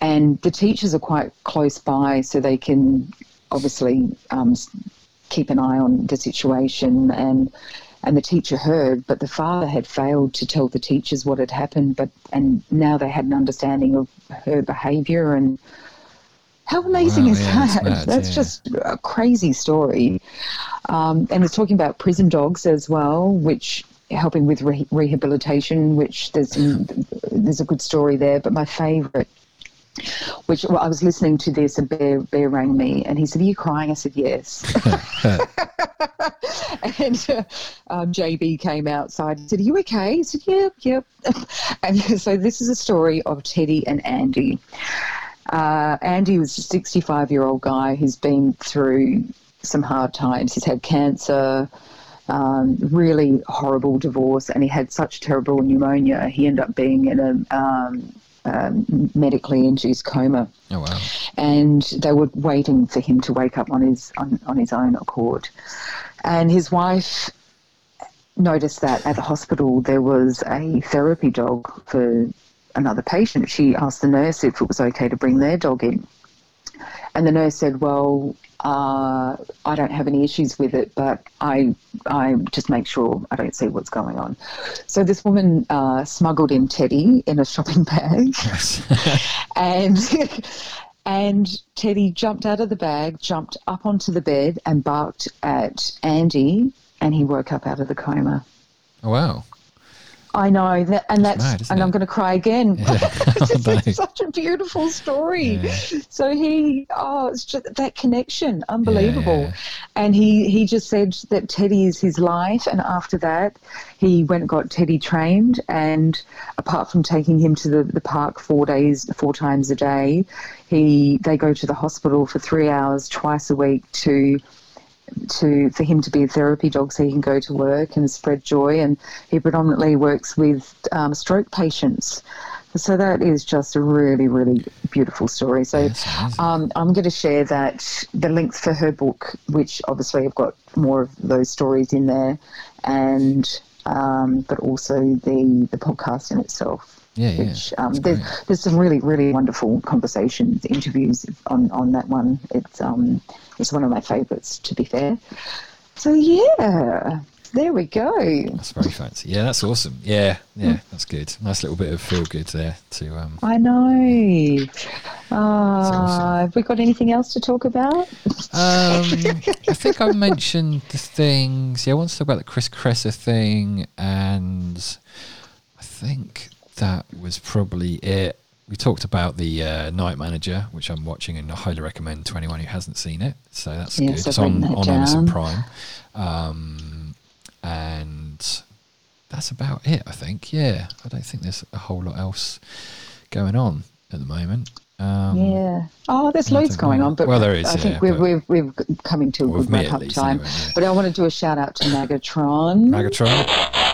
and the teachers are quite close by, so they can obviously um, keep an eye on the situation and and the teacher heard, but the father had failed to tell the teachers what had happened. But and now they had an understanding of her behaviour and how amazing Wow, is yeah, that's that? mad, That's yeah. just a crazy story. Um, and it's talking about prison dogs as well, which helping with re- rehabilitation. Which there's there's a good story there. But my favourite which well, I was listening to this, and Bear, Bear rang me, and he said, "Are you crying?" I said, "Yes." <laughs> and uh, um, JB came outside and said, "Are you okay?" He said, "Yep, yep." <laughs> and so this is a story of Teddy and Andy. Uh, Andy was a 65 year old guy who's been through some hard times. He's had cancer, um, really horrible divorce, and he had such terrible pneumonia. He ended up being in a um, um, medically induced coma Oh wow. and they were waiting for him to wake up on his on, on his own accord. And his wife noticed that at the hospital there was a therapy dog for another patient. She asked the nurse if it was okay to bring their dog in. And the nurse said, "Well, uh, I don't have any issues with it, but I, I just make sure I don't see what's going on." So this woman uh, smuggled in Teddy in a shopping bag, <laughs> and and Teddy jumped out of the bag, jumped up onto the bed, and barked at Andy, and he woke up out of the coma. Oh wow. I know that, and That's that's, mad, and I'm going to cry again. it's no. just such a beautiful story. Yeah. So he, oh, it's just that connection, unbelievable. yeah. And he he just said that Teddy is his life, and after that, he went and got Teddy trained. And apart from taking him to the, the park four days, four times a day, he they go to the hospital for three hours twice a week to to for him to be a therapy dog so he can go to work and spread joy. And he predominantly works with um, stroke patients. So that is just a really really beautiful story. So um, i'm going to share that the links for her book which obviously I've got more of those stories in there. And um, but also the the podcast in itself Yeah, yeah. Which, um, there's, there's some really, really wonderful conversations, interviews on, on that one. It's um, it's one of my favourites, to be fair. So yeah, there we go. That's very fancy. Yeah, that's awesome. Yeah, yeah, that's good. Nice little bit of feel good there to um I know. Uh, awesome. Have we got anything else to talk about? Um, <laughs> I think I mentioned the things. Yeah, I want to talk about the Chris Kresser thing, and I think that was probably it. We talked about the uh, Night Manager, which I'm watching, and I highly recommend to anyone who hasn't seen it. So that's Yes, good. I've It's on on Amazon. Prime, um, and that's about it. I think. Yeah, I don't think there's a whole lot else going on at the moment. Um, yeah. Oh, there's loads going know. on, but Well, there is, I yeah, think we're, we're, we're coming to a good wrap up time. anyway, yeah. But I want to do a shout out to Megatron. Megatron.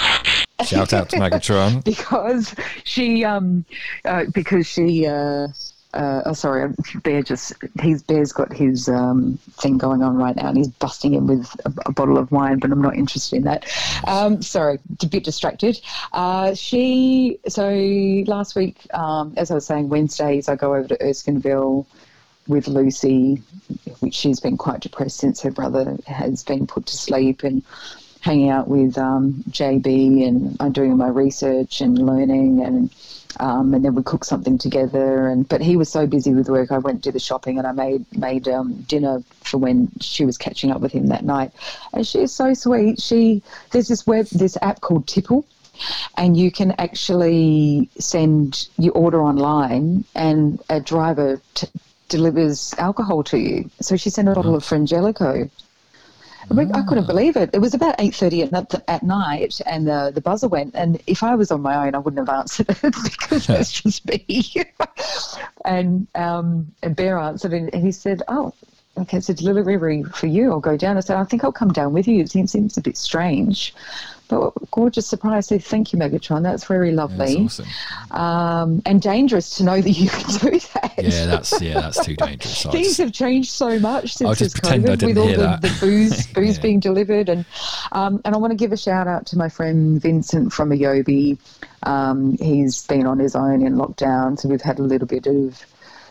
Shout out to Megatron. <laughs> because she um uh, because she uh uh, oh, sorry, Bear just, he's, Bear's got his um, thing going on right now and he's busting in with a, a bottle of wine, but I'm not interested in that. Um, sorry, a bit distracted. Uh, she, so last week, um, as I was saying, Wednesdays I go over to Erskineville with Lucy, which she's been quite depressed since her brother has been put to sleep and hanging out with um, JB and I'm doing my research and learning and um, and then we cook something together and but he was so busy with work I went to the shopping and I made made um, dinner for when she was catching up with him that night. And she is so sweet. She there's this web this app called Tipple and you can actually send you order online and a driver t- delivers alcohol to you. So she sent a bottle of Frangelico I couldn't believe it. It was about eight thirty at, night- at night, and the the buzzer went. And if I was on my own, I wouldn't have answered it <laughs> because that's just me. <laughs> and um, and Bear answered, and he said, "Oh, okay, it's a delivery for you. I'll go down." I said, "I think I'll come down with you. It seems, seems a bit strange." But gorgeous surprise. So thank you, Megatron. That's very lovely. That's awesome. um, and dangerous to know that you can do that. Yeah, that's yeah, that's too dangerous. Things just- have changed so much since I'll just this pretend I COVID with all the, the booze <laughs> booze Yeah. being delivered and um, and I want to give a shout out to my friend Vincent from Ayobi. Um, he's been on his own in lockdown, so we've had a little bit of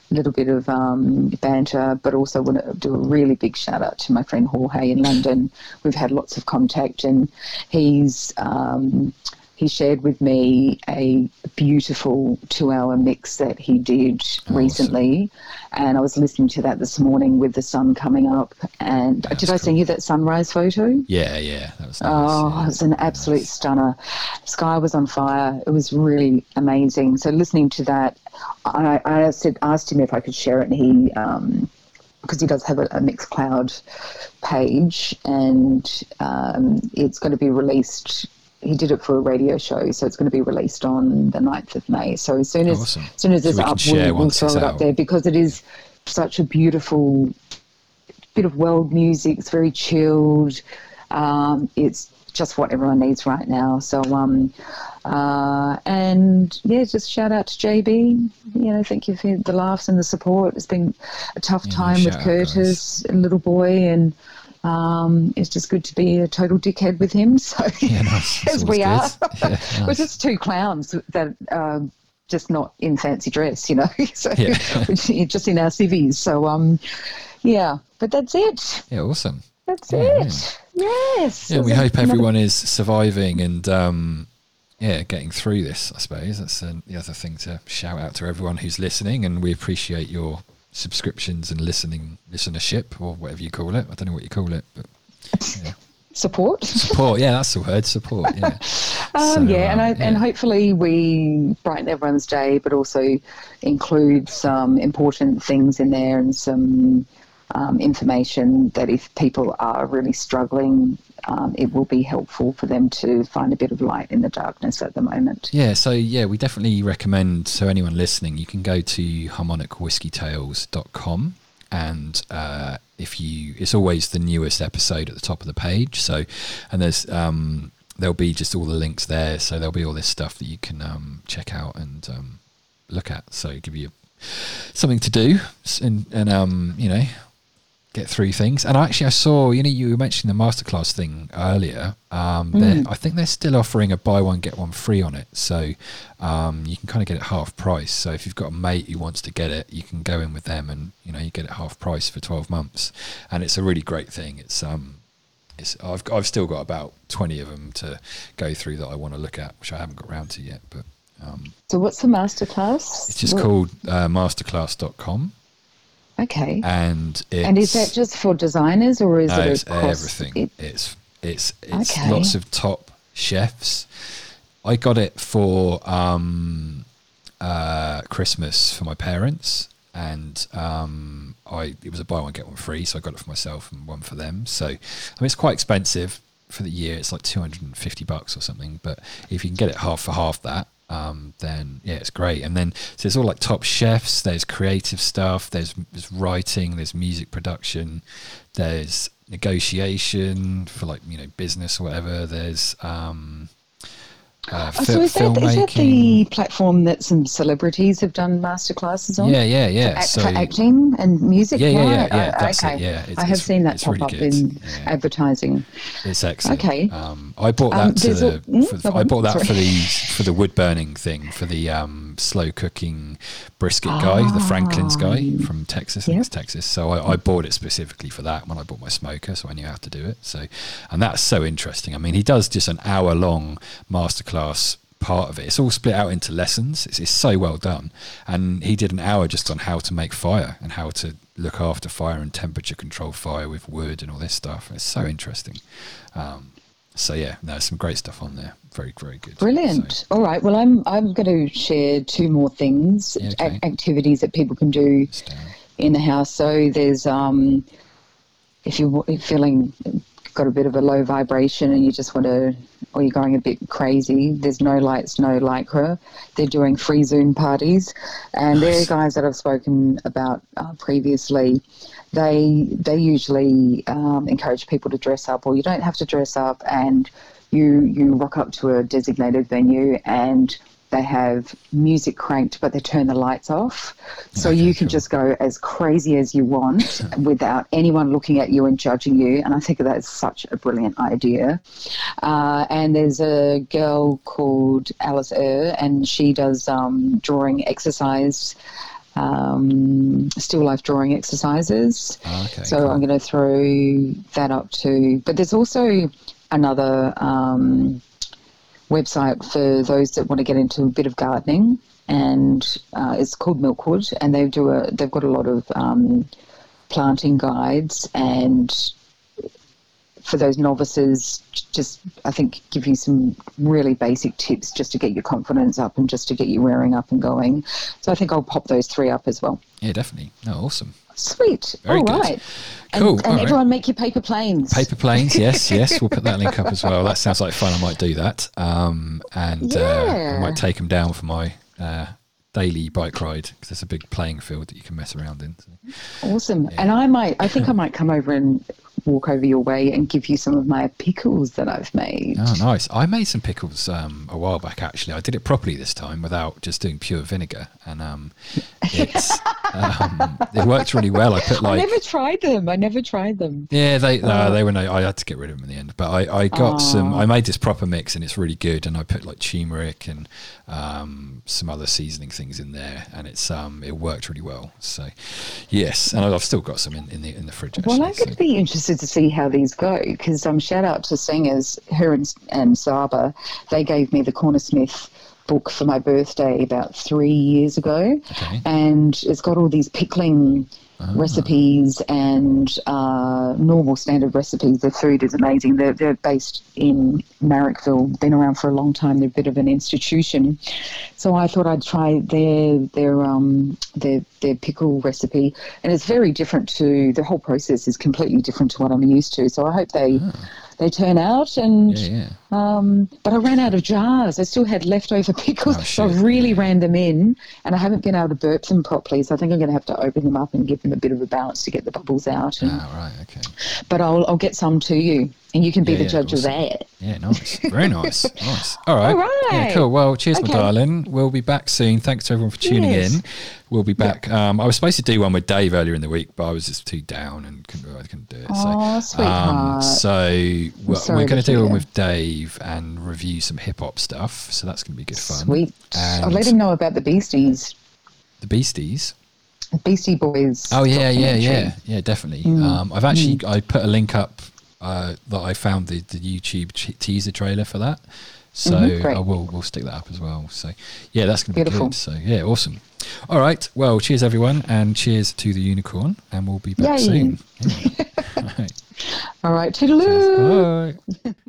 little bit of um, banter, but also want to do a really big shout out to my friend Jorge in London. We've had lots of contact, and he's um, he shared with me a beautiful two-hour mix that he did recently, and I was listening to that this morning with the sun coming up. And did I send you that sunrise photo? yeah, yeah, that was nice. Oh, yeah. it was an absolute stunner. Sky was on fire. It was really amazing. So listening to that, I, I said asked him if I could share it, and he um, because he does have a, a Mixcloud page, and um, it's going to be released. He did it for a radio show, so it's going to be released on the 9th of May. So as soon as, Awesome. as soon as So it's we up, we'll, we'll throw it up out. there because it is such a beautiful bit of world music. It's very chilled. Um, it's just what everyone needs right now. So, um, uh, and yeah, just shout out to JB. You know, thank you for the laughs and the support. It's been a tough Yeah, time with Curtis, little boy, and um, it's just good to be a total dickhead with him. <laughs> So, Yeah, nice. <laughs> As we are, good. <laughs> Yeah, we're just two clowns that. Um, just not in fancy dress, you know. so Yeah. just in our civvies. So um, yeah. But that's it. Yeah, awesome. That's Yeah, it. Yes. Yeah, we hope another- everyone is surviving and um, yeah, getting through this. I suppose that's uh, the other thing to shout out to everyone who's listening, and we appreciate your subscriptions and listening listenership or whatever you call it. I don't know what you call it, but yeah. support. support. Yeah, that's the word. Support. Yeah. <laughs> Um, So, yeah, and um, I, and hopefully we brighten everyone's day, but also include some important things in there and some um, information that if people are really struggling, um, it will be helpful for them to find a bit of light in the darkness at the moment. Yeah, so yeah, we definitely recommend So anyone listening, you can go to harmonicwhiskeytales.com and uh, if you, it's always the newest episode at the top of the page. So, and there's, um, there'll be just all the links there. So there'll be all this stuff that you can um, check out and um, look at. So give you something to do and, and um, you know, get through things. And actually, I saw you know you were mentioning the masterclass thing earlier. Um, they're- I think they're still offering a buy one get one free on it, so um, you can kind of get it half price. So if you've got a mate who wants to get it, you can go in with them, and you know you get it half price for twelve months. And it's a really great thing. It's um, it's I've I've still got about twenty of them to go through that I want to look at, which I haven't got around to yet, but. Um, So what's the masterclass? it's just What- called uh, masterclass.com Okay. and it's, and is that just for designers or is no, it it's across everything. it- It's it's it's Okay. lots of top chefs. I got it for um, uh, Christmas for my parents, and um, I it was a buy one get one free, so I got it for myself and one for them. So I mean, it's quite expensive for the year. It's like two hundred and fifty bucks or something. But if you can get it half for half that, um, then yeah, it's great. And then so it's all like top chefs. There's creative stuff. There's, there's writing. There's music production. There's negotiation for like you know business or whatever. There's um, uh, Oh, so is that, is that the platform that some celebrities have done masterclasses on? yeah, yeah, yeah. For, act- so for acting and music. Yeah, yeah, yeah, right? yeah, Oh, that's it, okay. yeah, it's- I have seen that pop really up good, in yeah. advertising. It's excellent. Okay. Um, I bought that Um, to the. a- mm, for, I bought that for the for the wood burning thing for the um, slow cooking brisket guy, the Franklin's guy from Texas. I think it's Ah, Yep. Texas. So I, I bought it specifically for that when I bought my smoker, so I knew how to do it. So, and that's so interesting. I mean, he does just an hour long masterclass part of it. It's all split out into lessons. It's, it's so well done, and he did an hour just on how to make fire and how to look after fire and temperature control fire with wood and all this stuff. It's so interesting. Um, so yeah, there's some great stuff on there. Very, very good. Brilliant. So, All right. Well, I'm I'm going to share two more things, Yeah, okay. ac- activities that people can do in the house. So there's um, if you're feeling got a bit of a low vibration and you just want to, or you're going a bit crazy. There's no lights, no lycra. They're doing free Zoom parties, and they're guys that I've spoken about uh, previously. They they usually um, encourage people to dress up, or you don't have to dress up, and you you rock up to a designated venue and they have music cranked, but they turn the lights off. So Okay, you can cool. just go as crazy as you want without anyone looking at you and judging you. And I think that's such a brilliant idea. Uh, and there's a girl called Alice Err, and she does um, drawing exercise, um, still life drawing exercises. Ah, okay, so cool. I'm going to throw that up too. But there's also another um, website for those that want to get into a bit of gardening, and uh, it's called Milkwood, and they do a they've got a lot of um, planting guides and for those novices, just I think give you some really basic tips just to get your confidence up and just to get you wearing up and going. So I think I'll pop those three up as well. Yeah, definitely. No, awesome. Sweet. Very All good. right. Cool, And, and right. everyone make your paper planes. Paper planes, <laughs> yes, yes. We'll put that link up as well. That sounds like fun. I might do that. Um, and uh, I might take them down for my uh, daily bike ride because there's a big playing field that you can mess around in. So. Awesome. And I might, I think I might come over and walk over your way and give you some of my pickles that I've made. Oh, nice. I made some pickles um, a while back, actually. I did it properly this time without just doing pure vinegar. And um, it's, um, it worked really well. I put <laughs> like. I never tried them. I never tried them. Yeah, they Oh. uh, they were no. I had to get rid of them in the end, but I, I got some. I made this proper mix, and it's really good. And I put like turmeric and um, some other seasoning things in there, and it's um it worked really well. So yes, and I've still got some in, in the in the fridge. Actually, Well, I'm going so- be interested to see how these go because um, shout out to singers, her and, and Saba. They gave me the Cornersmith book for my birthday about three years ago, Okay. and it's got all these pickling Ah. recipes and uh, normal standard recipes. Their food is amazing. They're, they're based in Marrickville, been around for a long time. They're a bit of an institution. So I thought I'd try their their um their their pickle recipe, and it's very different to the whole process is completely different to what I'm used to. So I hope they they turn out. And Ah. Yeah, yeah. um, but I ran out of jars. I still had leftover <laughs> pickles, Oh, so I really ran them in, and I haven't been able to burp them properly. So I think I'm going to have to open them up and give them a bit of a balance to get the bubbles out. And, Ah, right. Okay. But I'll I'll get some to you. and you can be Yeah, the judge awesome. of that. Yeah, nice. Very nice. <laughs> Nice. All right. All right. Yeah, cool. Well, cheers, my darling. We'll be back soon. Thanks to everyone for tuning Yes. in. We'll be back. Um, I was supposed to do one with Dave earlier in the week, but I was just too down and couldn't, I couldn't do it. Aw, so, um, so we're, we're going to do one with Dave and review some hip hop stuff. So that's going to be good fun. Sweet. And I'll let him know about the Beasties, the Beasties. the Beastie Boys. Oh yeah, yeah, yeah, yeah, definitely. Mm. Um, I've actually I put a link up uh, that I found the, the YouTube ch- teaser trailer for that, so Mhm. I will we'll stick that up as well. So yeah, that's gonna be Beautiful. good. So yeah, awesome. All right, well, cheers everyone, and cheers to the unicorn, and we'll be back Yay. soon. Yeah. <laughs> All right. All right, toodaloo. Cheers. Bye. <laughs>